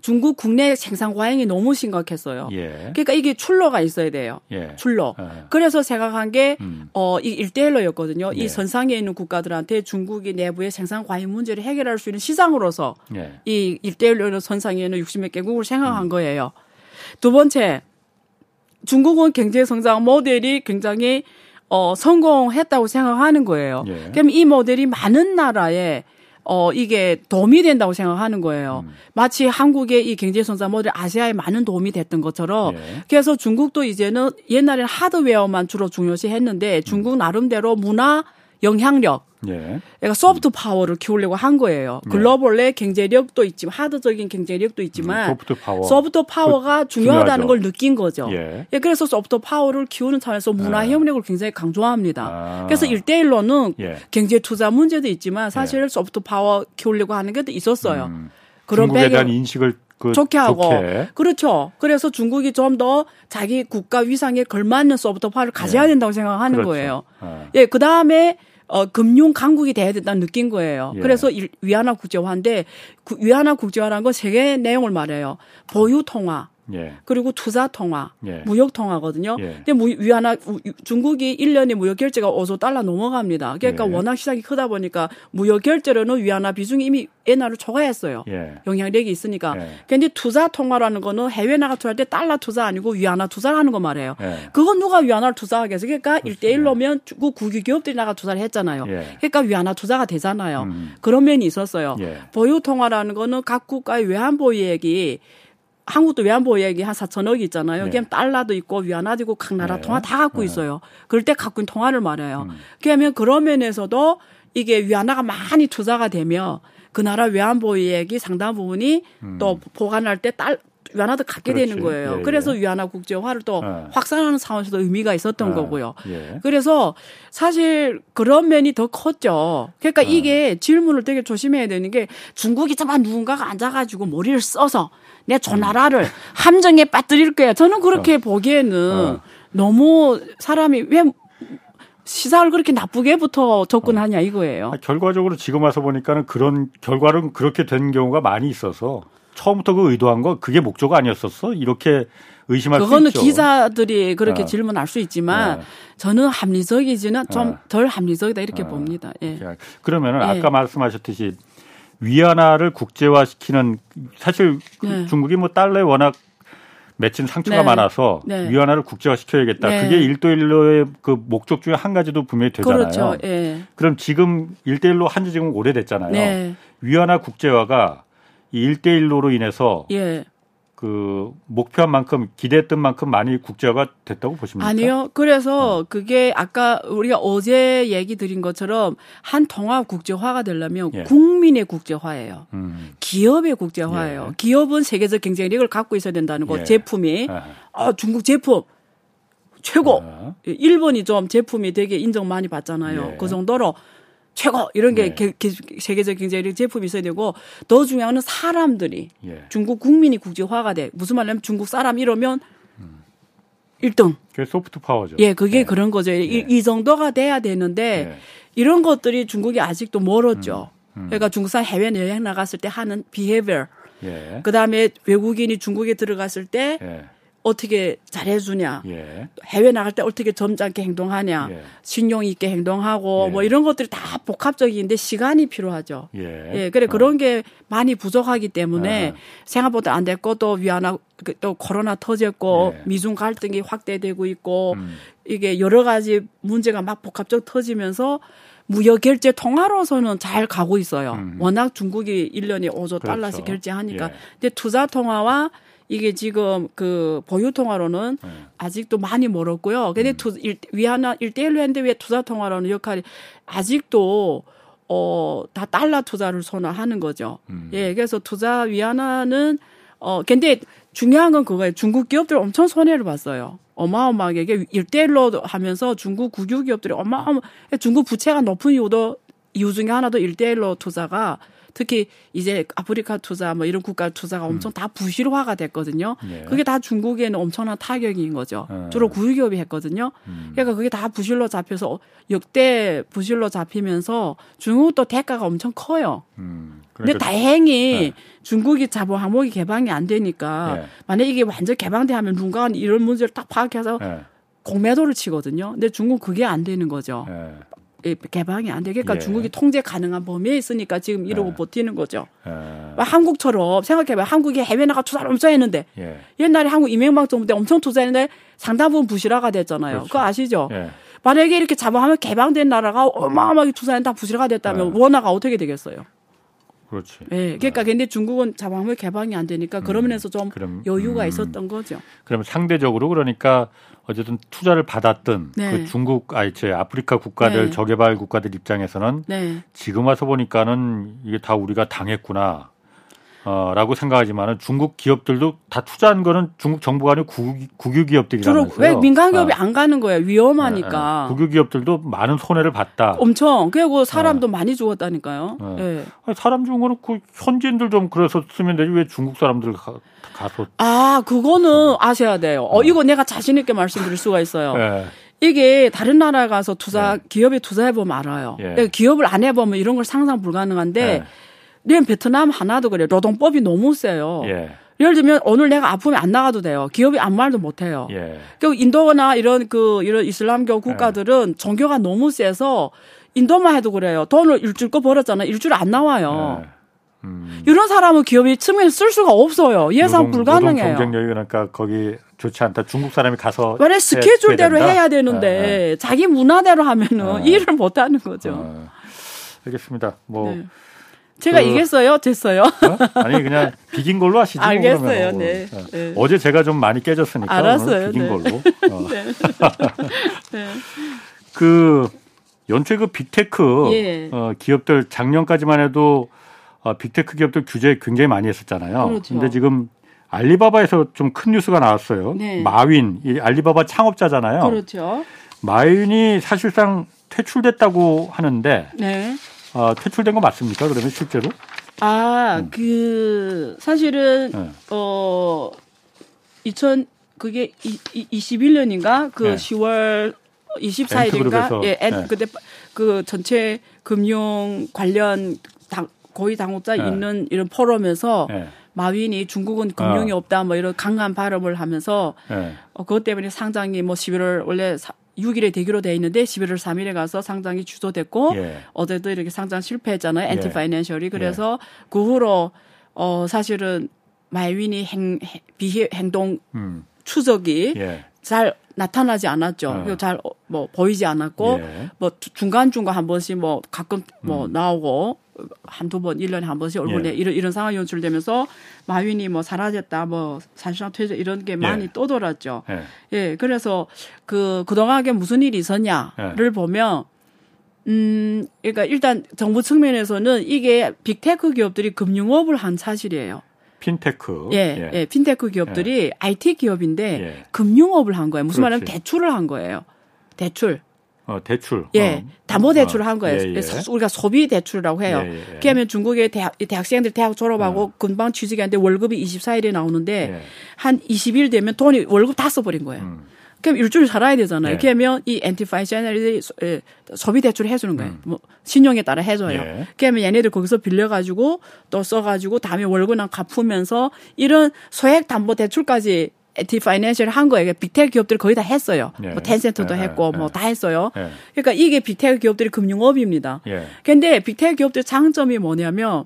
Speaker 3: 중국 국내 생산 과잉이 너무 심각했어요. 예. 그러니까 이게 출로가 있어야 돼요. 예. 출로. 예. 그래서 생각한 게, 음. 어, 이 일대일로였거든요. 이 예. 선상에 있는 국가들한테 중국이 내부의 생산 과잉 문제를 해결할 수 있는 시장으로서 예. 이 일대일로 선상에 있는 60몇 개국을 생각한 음. 거예요. 두 번째, 중국은 경제 성장 모델이 굉장히 어, 성공했다고 생각하는 거예요. 그럼 이 모델이 많은 나라에 어, 이게 도움이 된다고 생각하는 거예요. 음. 마치 한국의 이 경제 성장 모델 아시아에 많은 도움이 됐던 것처럼 예. 그래서 중국도 이제는 옛날에는 하드웨어만 주로 중요시 했는데 중국 음. 나름대로 문화 영향력 예. 그러니까 소프트 파워를 키우려고 한 거예요. 예. 글로벌의 경제력도 있지만 하드적인 경제력도 있지만 음, 소프트 파워. 소프트 파워가 그, 중요하다는 중요하죠. 걸 느낀 거죠. 예. 예. 그래서 소프트 파워를 키우는 차원에서 문화 예. 협력을 굉장히 강조합니다. 아. 그래서 일대일로는 예. 경제 투자 문제도 있지만 사실 소프트 파워 키우려고 하는 게 있었어요. 음,
Speaker 1: 그런 중국에 대한 인식을 그
Speaker 3: 좋게 하고 좋게. 그렇죠. 그래서 중국이 좀 더 자기 국가 위상에 걸맞는 소프트 파워를 가져야 된다고 생각하는 그렇죠. 거예요. 아. 예, 그 다음에 어, 금융 강국이 돼야 된다는 느낀 거예요. 예. 그래서 위안화 국제화인데 그 위안화 국제화라는 건 세계 내용을 말해요. 보유 통화, 예. 그리고 투자 통화, 예. 무역 통화거든요. 예. 근데 위안화 중국이 1년에 무역 결제가 5조 달러 넘어갑니다. 그러니까 예. 워낙 시장이 크다 보니까 무역 결제로는 위안화 비중이 이미 옛날로 초과했어요. 예. 영향력이 있으니까. 예. 근데 투자 통화라는 거는 해외 나가 투자할 때 달러 투자 아니고 위안화 투자를 하는 거 말이에요. 예. 그건 누가 위안화를 투자하겠어? 그러니까 1대1로면 그 국유 기업들이 나가 투자를 했잖아요. 그러니까 위안화 투자가 되잖아요. 음. 그런 면이 있었어요. 보유 통화라는 거는 각 국가의 외환 보유액이 한국도 외환보유 액이 한 4천억이 있잖아요. 네. 그럼 달러도 있고 위안화도 있고 각 나라 네. 통화 다 갖고 네. 있어요. 그럴 때 갖고 있는 통화를 말해요. 음. 그러면 그런 면에서도 이게 위안화가 많이 투자가 되면 그 나라 외환보유액이 상당 부분이 음. 또 보관할 때 딸, 위안화도 갖게 그렇지. 되는 거예요. 예, 그래서 예. 위안화 국제화를 또 예. 확산하는 상황에서도 의미가 있었던 예. 거고요. 예. 그래서 사실 그런 면이 더 컸죠. 그러니까 예. 이게 질문을 되게 조심해야 되는 게 중국이 저만 누군가가 앉아가지고 머리를 써서 내저 나라를 함정에 빠뜨릴 거야. 저는 그렇게 어. 보기에는 어. 너무 사람이 왜 시사를 그렇게 나쁘게부터 접근하냐 이거예요.
Speaker 1: 아, 결과적으로 지금 와서 보니까는 그런 결과는 그렇게 된 경우가 많이 있어서 처음부터 그 의도한 거 그게 목적 아니었었어? 이렇게 의심할 수 있죠.
Speaker 3: 그거는 기자들이 그렇게 어. 질문할 수 있지만 어. 저는 합리적이지는 좀덜 어. 합리적이다 이렇게 봅니다. 예.
Speaker 1: 그러면은 예. 아까 말씀하셨듯이 위안화를 국제화시키는 사실 네. 중국이 뭐 달러에 워낙 맺힌 상처가 네. 많아서 네. 위안화를 국제화시켜야겠다. 네. 그게 일대일로의 그 목적 중에 한 가지도 분명히 되잖아요. 그렇죠. 예. 그럼 지금 일대일로 한지 지금 오래됐잖아요. 네. 위안화 국제화가 이 일대일로로 인해서 예. 그 목표한 만큼 기대했던 만큼 많이 국제화가 됐다고 보십니까?
Speaker 3: 아니요. 그래서 어. 그게 아까 우리가 어제 얘기 드린 것처럼 한 통합 국제화가 되려면 예. 국민의 국제화예요. 음. 기업의 국제화예요. 예. 기업은 세계적 경쟁력을 갖고 있어야 된다는 거. 예. 제품이 아, 중국 제품 최고. 아. 일본이 좀 제품이 되게 인정 많이 받잖아요. 예. 그 정도로 최고 이런 게 네. 세계적 경제력 제품이 있어야 되고 더 중요한 건 사람들이 예. 중국 국민이 국제화가 돼 무슨 말이냐면 중국 사람 이러면 음. 1등.
Speaker 1: 그게 소프트 파워죠.
Speaker 3: 예, 그게 네. 그런 거죠. 네. 이, 이, 정도가 돼야 되는데 네. 이런 것들이 중국이 아직도 멀었죠. 음. 음. 그러니까 중국 사람 해외 여행 나갔을 때 하는 비헤비어. 예. 그다음에 외국인이 중국에 들어갔을 때 예. 어떻게 잘해주냐, 예. 해외 나갈 때 어떻게 점잖게 행동하냐, 예. 신용 있게 행동하고 예. 뭐 이런 것들이 다 복합적인데 시간이 필요하죠. 예, 예 그래 어. 그런 게 많이 부족하기 때문에 어. 생각보다 안 됐고 또 위안화 그또 코로나 터졌고 예. 미중 갈등이 확대되고 있고 음. 이게 여러 가지 문제가 막 복합적 터지면서 무역 결제 통화로서는 잘 가고 있어요. 음. 워낙 중국이 1년에 5조 그렇죠. 달러씩 결제하니까. 예. 근데 투자 통화와 이게 지금 그 보유 통화로는 네. 아직도 많이 멀었고요. 근데 음. 투, 일, 위안화 일대일로 했는데 왜 투자 통화로는 역할이 아직도 어, 다 달러 투자를 선호하는 거죠. 음. 예, 그래서 투자 위안화는 어, 근데 중요한 건 그거예요. 중국 기업들 엄청 손해를 봤어요. 어마어마하게 일대일로 하면서 중국 국유 기업들이 어마어마 중국 부채가 높은 이유도 이유 중에 하나도 일대일로 투자가 특히 이제 아프리카 투자 뭐 이런 국가 투자가 음. 엄청 음. 다 부실화가 됐거든요. 예. 그게 다 중국에는 엄청난 타격인 거죠. 예. 주로 구유기업이 했거든요. 음. 그러니까 그게 다 부실로 잡혀서 역대 부실로 잡히면서 중국도 대가가 엄청 커요. 음. 그러니까 근데 다행히 예. 중국이 자본 항목이 개방이 안 되니까 예. 만약 이게 완전 개방되면 누군가 이런 문제를 딱 파악해서 예. 공매도를 치거든요. 근데 중국 그게 안 되는 거죠. 개방이 안 되니까 예. 중국이 통제 가능한 범위에 있으니까 지금 이러고 예. 버티는 거죠. 예. 한국처럼 생각해봐. 한국이 해외 나가 투자를 엄청 했는데 예. 옛날에 한국 이명박 정부 때 엄청 투자했는데 상당 부분 부실화가 됐잖아요. 그렇죠. 그거 아시죠? 예. 만약에 이렇게 잡아하면 개방된 나라가 어마어마하게 투자했는데 다 부실화가 됐다면 예. 원화가 어떻게 되겠어요?
Speaker 1: 그렇지.
Speaker 3: 예. 그러니까 근데 중국은 자방물 개방이 안 되니까 그런 음. 면에서 좀 그럼, 여유가 음. 있었던 거죠.
Speaker 1: 그러면 상대적으로 그러니까 어쨌든 투자를 받았던 네. 그 중국 아니 제 아프리카 국가들 네. 저개발 국가들 입장에서는 네. 지금 와서 보니까는 이게 다 우리가 당했구나. 어, 라고 생각하지만은 중국 기업들도 다 투자한 거는 중국 정부가 아니고 국유 기업들이라면서요.
Speaker 3: 왜 민간 기업이 어. 안 가는 거예요? 위험하니까.
Speaker 1: 네, 네. 국유 기업들도 많은 손해를 봤다.
Speaker 3: 엄청. 그리고 사람도 네. 많이 죽었다니까요. 네.
Speaker 1: 사람 죽은 거는 그 현지인들 좀 그래서 쓰면 되지 왜 중국 사람들 가, 가서.
Speaker 3: 아, 그거는 아셔야 돼요. 어, 이거 내가 자신 있게 말씀드릴 수가 있어요. 이게 다른 나라 가서 투자 네. 기업에 투자해 보면 알아요. 예. 기업을 안 해보면 이런 걸 상상 불가능한데 예. 네, 베트남 하나도 그래요. 노동법이 너무 세요. 예. 예를 들면 오늘 내가 아프면 안 나가도 돼요. 기업이 아무 말도 못 해요. 예. 그 인도나 이런 그 이런 이슬람교 국가들은 예. 종교가 너무 세서 인도만 해도 그래요. 돈을 일주일 거 벌었잖아. 일주일 안 나와요. 예. 음. 이런 사람은 기업이 측면에 쓸 수가 없어요. 예상 노동, 불가능해요.
Speaker 1: 노동 경쟁력이 그러니까 거기 좋지 않다. 중국 사람이 가서
Speaker 3: 만약 스케줄대로 해야 되는데 예, 자기 문화대로 하면은 일을 못 하는 거죠. 어.
Speaker 1: 알겠습니다. 뭐 네.
Speaker 3: 제가 그, 이겼어요? 됐어요? 어?
Speaker 1: 아니 그냥 비긴 걸로 하시죠.
Speaker 3: 알겠어요. 네.
Speaker 1: 어. 네. 어제 제가 좀 많이 깨졌으니까 알았어요. 비긴 네. 걸로. 어. 네. 네. 그 연초에 그 빅테크 예. 어, 기업들 작년까지만 해도 어, 빅테크 기업들 규제 굉장히 많이 했었잖아요. 그렇죠. 근데 지금 알리바바에서 좀 큰 뉴스가 나왔어요. 네. 마윈, 이 알리바바 창업자잖아요.
Speaker 3: 그렇죠.
Speaker 1: 마윈이 사실상 퇴출됐다고 하는데 네. 아, 퇴출된 거 맞습니까? 그러면 실제로?
Speaker 3: 아, 음. 그 사실은 네. 어 2000 그게 이, 이, 21년인가 그 네. 10월 24일인가? 예, 엔, 네. 그때 그 전체 금융 관련 당, 고위 당국자 네. 있는 이런 포럼에서 네. 마윈이 중국은 금융이 어. 없다 뭐 이런 강한 발언을 하면서 네. 어, 그것 때문에 상장이 뭐 11월 원래 사, 6일에 되기로 돼 있는데 11월 3일에 가서 상장이 취소됐고 예. 어제도 이렇게 상장 실패했잖아요. 엔티 파이낸셜이 예. 그래서 예. 그 후로 어 사실은 마윈이 행 비해 행동 음. 추적이 예. 잘 나타나지 않았죠. 어. 잘뭐 보이지 않았고 예. 뭐 중간 중간 한 번씩 뭐 가끔 뭐 음. 나오고 한두 번, 1년에 한 번씩 얼굴에 예. 이런, 이런 상황이 연출되면서 마윈이 뭐 사라졌다, 뭐 사실상 퇴저 이런 게 많이 예. 떠돌았죠. 예. 예. 그래서 그, 그동안에 무슨 일이 있었냐를 예. 보면 음, 그러니까 일단 정부 측면에서는 이게 빅테크 기업들이 금융업을 한 사실이에요.
Speaker 1: 핀테크.
Speaker 3: 예, 예, 예 핀테크 기업들이 예. IT 기업인데 예. 금융업을 한 거예요. 무슨 말하면 대출을 한 거예요. 대출.
Speaker 1: 어, 대출.
Speaker 3: 예. 어. 담보 대출을 한 거예요. 예, 예. 우리가 소비 대출이라고 해요. 예, 예. 그러면 중국의 대학, 대학생들 대학 졸업하고 어. 금방 취직하는데 월급이 24일에 나오는데 예. 한 20일 되면 돈이 월급 다 써버린 거예요. 음. 그럼 일주일 살아야 되잖아요. 예. 그러면 이 Ant Financial이 소비 대출을 해주는 거예요. 음. 뭐 신용에 따라 해줘요. 예. 그러면 얘네들 거기서 빌려가지고 또 써가지고 다음에 월급만 갚으면서 이런 소액 담보 대출까지 Ant Financial 한 거예요. 빅테크 기업들이 거의 다 했어요. 예. 뭐 텐센트도 예. 했고 뭐 다 했어요. 예. 그러니까 이게 빅테크 기업들이 금융업입니다. 예. 근데 빅테크 기업들 장점이 뭐냐면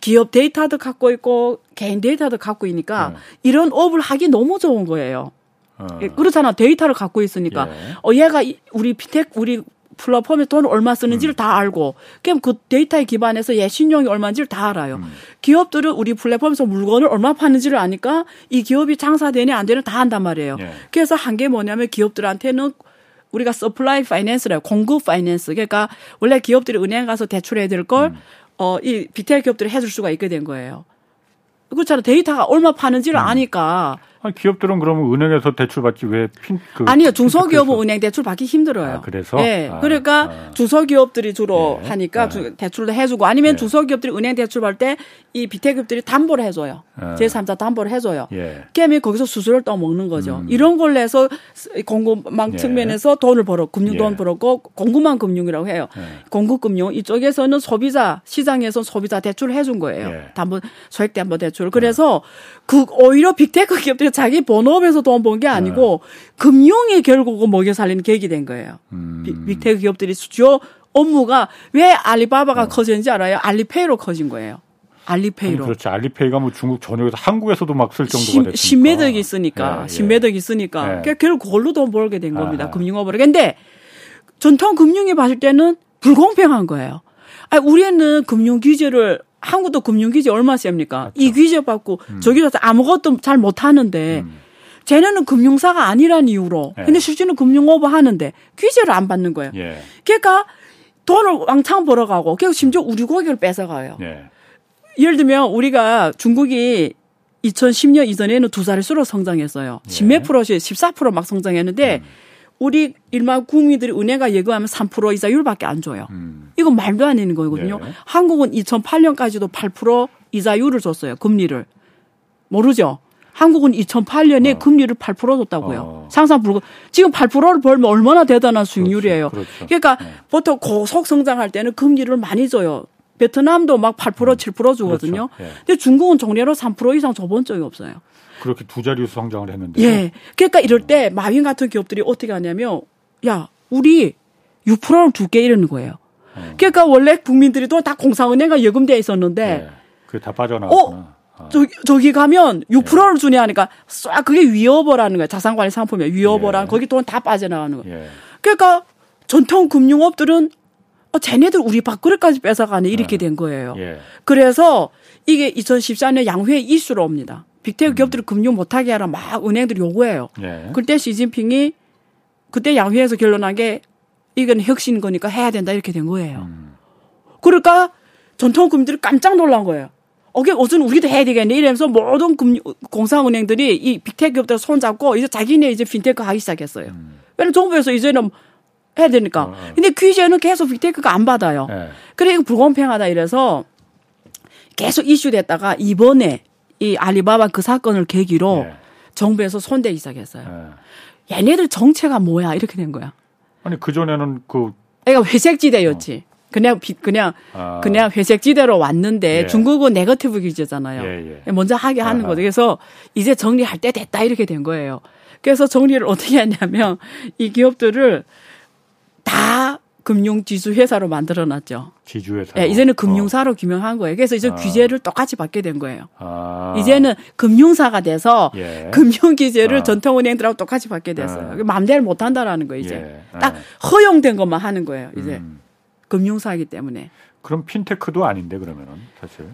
Speaker 3: 기업 데이터도 갖고 있고 개인 데이터도 갖고 있으니까 예. 이런 업을 하기 너무 좋은 거예요. 어. 예, 그렇잖아. 데이터를 갖고 있으니까. 예. 어, 얘가 우리 빅테크, 우리 플랫폼에 돈을 얼마 쓰는지를 음. 다 알고 그럼 그 데이터에 기반해서 얘 신용이 얼마인지를 다 알아요. 음. 기업들은 우리 플랫폼에서 물건을 얼마 파는지를 아니까 이 기업이 장사되니 안 되는 다 한단 말이에요. 예. 그래서 한 게 뭐냐면 기업들한테는 우리가 supply finance래요. 공급 finance. 그러니까 원래 기업들이 은행 가서 대출해야 될 걸, 음. 어, 이 비텔 기업들이 해줄 수가 있게 된 거예요. 그렇잖아. 데이터가 얼마 파는지를 음. 아니까
Speaker 1: 아니, 기업들은 그러면 은행에서 대출 받지 왜 핀,
Speaker 3: 그. 아니요. 중소기업은 은행 대출 받기 힘들어요. 아,
Speaker 1: 그래서?
Speaker 3: 네. 아, 그러니까 아. 중소기업들이 주로 예. 하니까 아. 대출도 해주고 아니면 예. 중소기업들이 은행 대출 받을 때 이 비태기업들이 담보를 해줘요. 아. 제3자 담보를 해줘요. 예. 그러면 거기서 수수료를 또 먹는 거죠. 음. 이런 걸로 해서 공급망 예. 측면에서 돈을 벌어, 금융 돈 예. 벌었고 공급망 금융이라고 해요. 예. 공급 금융 이쪽에서는 소비자 시장에서 소비자 대출을 해준 거예요. 담보, 소액 담보 대출. 그래서 그 오히려 빅테크 기업들이 자기 본업에서 돈 번 게 아니고 네. 금융이 결국은 먹여 살리는 계획이 된 거예요. 음. 빅테크 기업들이 주요 업무가 왜 알리바바가 어. 커졌는지 알아요? 알리페이로 커진 거예요. 알리페이로.
Speaker 1: 그렇죠. 알리페이가 뭐 중국 전역에서 한국에서도 막 쓸 정도가 됐으니까.
Speaker 3: 신매덕이 있으니까. 예, 신매덕이 있으니까. 예. 그러니까 결국 그걸로 돈 벌게 된 겁니다. 아. 금융업으로. 근데 전통 금융이 봤을 때는 불공평한 거예요. 아니, 우리는 금융 규제를 한국도 금융규제 얼마 셉니까? 그렇죠. 이 규제 받고 음. 저기서 아무것도 잘 못하는데 음. 쟤네는 금융사가 아니란 이유로 예. 근데 실제는 금융 오버 하는데 규제를 안 받는 거예요. 예. 그러니까 돈을 왕창 벌어가고 그리고 심지어 우리 고기를 뺏어가요. 예. 예를 들면 우리가 중국이 2010년 이전에는 두 자릿수로 성장했어요. 예. 10몇 프로씩 14%막 성장했는데 음. 우리 일반 국민들이 은행가 예금하면 3% 이자율밖에 안 줘요. 음. 이건 말도 안 되는 거거든요. 네. 한국은 2008년까지도 8% 이자율을 줬어요. 금리를. 모르죠? 한국은 2008년에 어. 금리를 8% 줬다고요. 어. 상상 불가. 지금 8%를 벌면 얼마나 대단한 수익률이에요. 그렇죠. 그렇죠. 그러니까 네. 보통 고속 성장할 때는 금리를 많이 줘요. 베트남도 막8% 음. 7% 주거든요. 그렇죠. 네. 근데 중국은 정례로 3% 이상 줘본 적이 없어요.
Speaker 1: 그렇게 두 자릿수 성장을 했는데.
Speaker 3: 예. 그러니까 이럴 때 마윈 같은 기업들이 어떻게 하냐면 야, 우리 6%를 줄게 이러는 거예요. 어. 그러니까 원래 국민들이 또다 공사은행과 예금돼 있었는데 네.
Speaker 1: 그게 다 빠져나왔구나. 어?
Speaker 3: 아. 저기, 저기 가면 6%를 주냐 하니까 쏴 그게 위어버라는 거예요. 자산관리 상품이야. 위어버라는 예. 거기 돈 다 빠져나가는 거예요. 예. 그러니까 전통 금융업들은 어, 쟤네들 우리 밥그릇까지 뺏어가네 이렇게 예. 된 거예요. 예. 그래서 이게 2014년 양회 이슈로 옵니다. 빅테크 음. 기업들을 금융 못하게 하라 막 은행들이 요구해요. 예. 그때 시진핑이 그때 양회에서 결론난 게 이건 혁신 거니까 해야 된다 이렇게 된 거예요. 음. 그러니까 전통 금융들이 깜짝 놀란 거예요. 어게 무슨 우리도 해야 되겠네 이러면서 모든 금융 공상은행들이 이 빅테크 기업들 손잡고 이제 자기네 이제 핀테크 하기 시작했어요. 음. 왜냐면 정부에서 이제는 해야 되니까. 어, 어. 근데 규제는 계속 빅테크가 안 받아요. 네. 그래 이거 불공평하다 이래서 계속 이슈됐다가 이번에 이 알리바바 그 사건을 계기로 네. 정부에서 손대기 시작했어요. 네. 얘네들 정체가 뭐야 이렇게 된 거야.
Speaker 1: 아니 그 전에는 그
Speaker 3: 그러니까 회색지대였지. 어. 그냥 비, 그냥 아. 그냥 회색지대로 왔는데 예. 중국은 네거티브 규제잖아요. 예, 예. 먼저 하게 하는 거죠. 그래서 이제 정리할 때 됐다 이렇게 된 거예요. 그래서 정리를 어떻게 했냐면 이 기업들을 다 금융지수 회사로 만들어놨죠.
Speaker 1: 지주회사.
Speaker 3: 예, 이제는 금융사로 어. 규명한 거예요. 그래서 이제 아. 규제를 똑같이 받게 된 거예요. 아. 이제는 금융사가 돼서 예. 금융 규제를 아. 전통은행들하고 똑같이 받게 됐어요. 아. 마음대로 못 한다라는 거예요. 이제 예. 딱 허용된 것만 하는 거예요. 이제 음. 금융사이기 때문에.
Speaker 1: 그럼 핀테크도 아닌데 그러면은 사실.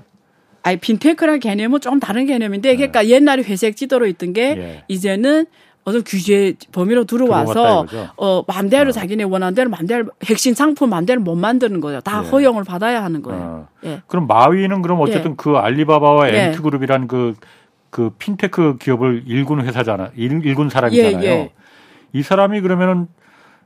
Speaker 3: 아니 핀테크란 개념은 좀 다른 개념인데 그러니까 네. 옛날에 회색 지도로 있던 게 예. 이제는 어떤 규제 범위로 들어와서 어 마음대로 어. 자기네 원하는 대로 마음대로 핵심 상품 마음대로 못 만드는 거예요. 다 예. 허용을 받아야 하는 거예요. 어.
Speaker 1: 예. 그럼 마윈은 그럼 어쨌든 예. 그 알리바바와 예. Ant 그룹이란 그, 그 핀테크 기업을 일군 회사잖아. 일, 일군 사람이잖아요. 예, 예. 이 사람이 그러면은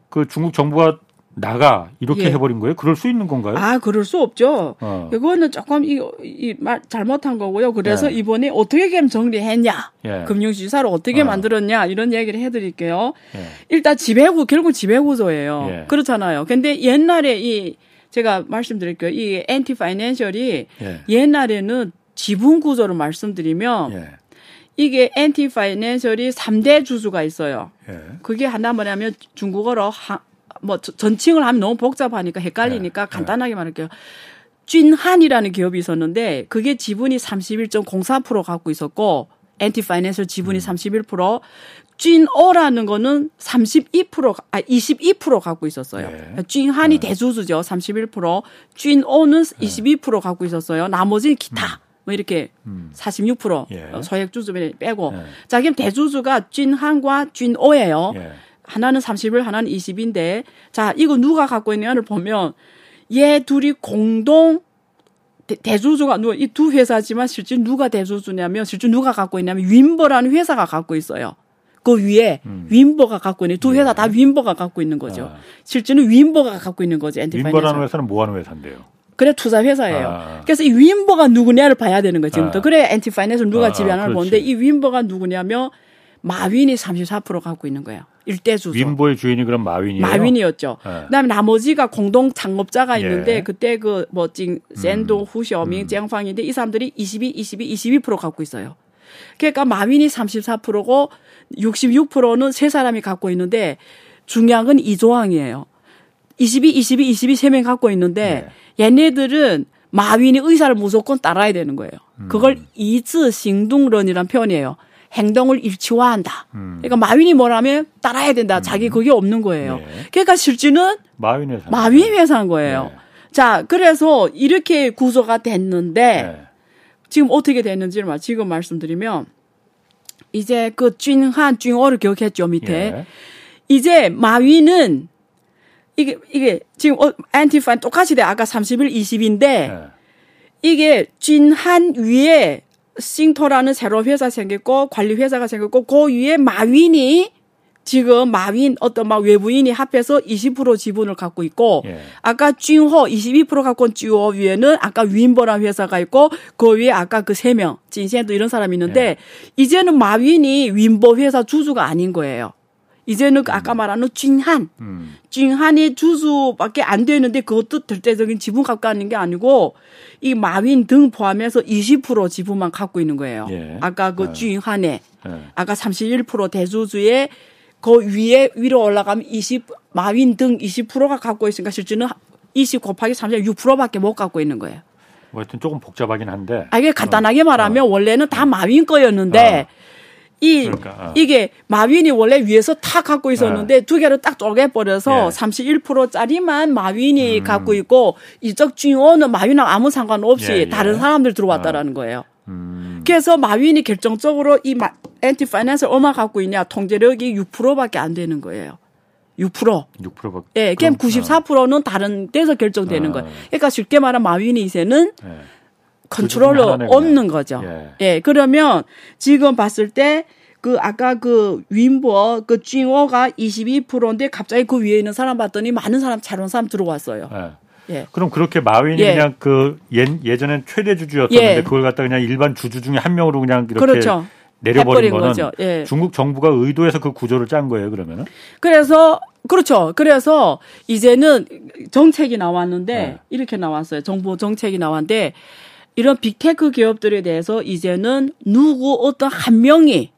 Speaker 1: 그 중국 정부가 나가 이렇게 예. 해버린 거예요? 그럴 수 있는 건가요?
Speaker 3: 아, 그럴 수 없죠. 어. 이거는 조금 이, 이 말 잘못한 거고요. 그래서 예. 이번에 어떻게 게 정리했냐, 예. 금융지주사를 어떻게 어. 만들었냐 이런 얘기를 해드릴게요. 예. 일단 지배구 결국 지배구조예요. 예. 그렇잖아요. 근데 옛날에 이 제가 말씀드릴게요. 이 엔티 파이낸셜이 예. 옛날에는 지분 구조를 말씀드리면 이게 엔티 파이낸셜이 3대 주주가 있어요. 그게 하나 뭐냐면 중국어로 하, 뭐 전칭을 하면 너무 복잡하니까 헷갈리니까 네. 간단하게 말할게요. 쥔한이라는 기업이 있었는데 그게 지분이 31.04% 갖고 있었고 엔티 파이낸셜 지분이 음. 31%, 쥔어라는 거는 32%, 아, 22% 갖고 있었어요. 네. 쥔한이 네. 대주주죠. 31%, 쥔어는 22% 갖고 있었어요. 나머지는 기타. 음. 뭐 이렇게 음. 46% 예. 소액 주주를 빼고. 예. 자, 그럼 대주주가 쥔한과 쥔어예요. 예. 하나는 30일, 하나는 20인데, 자, 이거 누가 갖고 있느냐를 보면, 얘 둘이 공동 대, 주주가 누가 이 두 회사지만 실제 누가 대주주냐면 실제 누가 갖고 있냐면 윈버라는 회사가 갖고 있어요. 그 위에 음. 윈버가 갖고 있는 두 회사 네. 다 윈버가 갖고 있는 거죠. 아. 실제는 윈버가 갖고 있는 거죠.
Speaker 1: 윈버라는 회사는 뭐 하는 회사인데요?
Speaker 3: 그래 투자 회사예요. 아. 그래서 이 윈버가 누구냐를 봐야 되는 거죠. 지금부터. 아. 그래 Ant Finance 누가 아, 지배하나를 보는데 이 윈버가 누구냐면 마윈이 34% 갖고 있는 거예요. 일대 주주.
Speaker 1: 윈버의 주인이 그럼 마윈이에요.
Speaker 3: 마윈이었죠. 네. 그다음에 나머지가 공동 창업자가 있는데 예. 그때 그 뭐징 음. 후셔밍, 음. 쟁팡인데 이 사람들이 22, 22, 22% 갖고 있어요. 그러니까 마윈이 34%고 66%는 세 사람이 갖고 있는데 중요한 건 이조항이에요. 22, 22, 22 세 명 갖고 있는데 네. 얘네들은 마윈이 의사를 무조건 따라야 되는 거예요. 그걸 음. 이즈 싱둥런이란 표현이에요. 행동을 일치화한다. 음. 그러니까 마윈이 뭐라면 따라야 된다. 음. 자기 그게 없는 거예요. 네. 그러니까 실질은
Speaker 1: 마윈 회사.
Speaker 3: 마윈 회사인 거예요. 네. 자, 그래서 이렇게 구조가 됐는데 네. 지금 어떻게 됐는지를 지금 말씀드리면 이제 그 쥔한 쥔어를 기억했죠 밑에 예. 이제 마윈은 이게 이게 지금 어, 엔티파인 똑같이 돼 아까 30일 20인데 이게 쥔한 위에 싱토라는 새로운 회사 생겼고 관리 회사가 생겼고 그 위에 마윈이 지금 마윈 어떤 막 외부인이 합해서 20% 지분을 갖고 있고 예. 아까 쥔호 22% 갖고 온 쥐호 위에는 아까 윈버란 회사가 있고 그 위에 아까 그 세 명 진시엔도 이런 사람이 있는데 예. 이제는 마윈이 윈버 회사 주주가 아닌 거예요. 이제는 그 아까 음. 말하는 쥔한, 음. 쥔한이 주수밖에 안 되는데 그것도 절대적인 지분 갖고 있는 게 아니고 이 마윈 등 포함해서 20% 지분만 갖고 있는 거예요. 예. 아까 그 예. 쥔한에 예. 아까 31% 대주주의 그 위에 위로 올라가면 20 마윈 등 20%가 갖고 있으니까 실제는 20 곱하기 36%밖에 못 갖고 있는 거예요.
Speaker 1: 뭐 하여튼 조금 복잡하긴 한데.
Speaker 3: 아, 이게 간단하게 어. 말하면 어. 원래는 다 마윈 거였는데 어. 이 그러니까, 어. 이게 마윈이 원래 위에서 탁 갖고 있었는데 네. 두 개를 딱 쪼개 버려서 예. 31%짜리만 마윈이 음. 갖고 있고 이쪽 쥐오는 마윈하고 아무 상관없이 예, 예. 다른 사람들 들어왔다라는 어. 거예요. 음. 그래서 마윈이 결정적으로 이 마, 엔티 파이낸스 얼마 갖고 있냐 통제력이 6%밖에 안 되는 거예요. 6%.
Speaker 1: 6%밖에.
Speaker 3: 예, 그럼 94%는 다른 데서 결정되는 아. 거예요. 그러니까 쉽게 말하면 마윈이 이제는 예. 컨트롤러 그 없는 거죠. 예. 예. 그러면 지금 봤을 때 그 아까 그 윈버 그 쥐어가 22%인데 갑자기 그 위에 있는 사람 봤더니 많은 사람 자론 사람 들어왔어요.
Speaker 1: 예. 예. 그럼 그렇게 마윈이 예. 그냥 그 예, 예전엔 최대 주주였었는데 예. 그걸 갖다 그냥 일반 주주 중에 한 명으로 그냥 이렇게 그렇죠. 내려버린 거는 거죠. 예. 중국 정부가 의도해서 그 구조를 짠 거예요, 그러면은?
Speaker 3: 그래서 그렇죠. 그래서 이제는 정책이 나왔는데 네. 이렇게 나왔어요. 정부 정책이 나왔는데 이런 빅테크 기업들에 대해서 이제는 누구 어떤 한 명이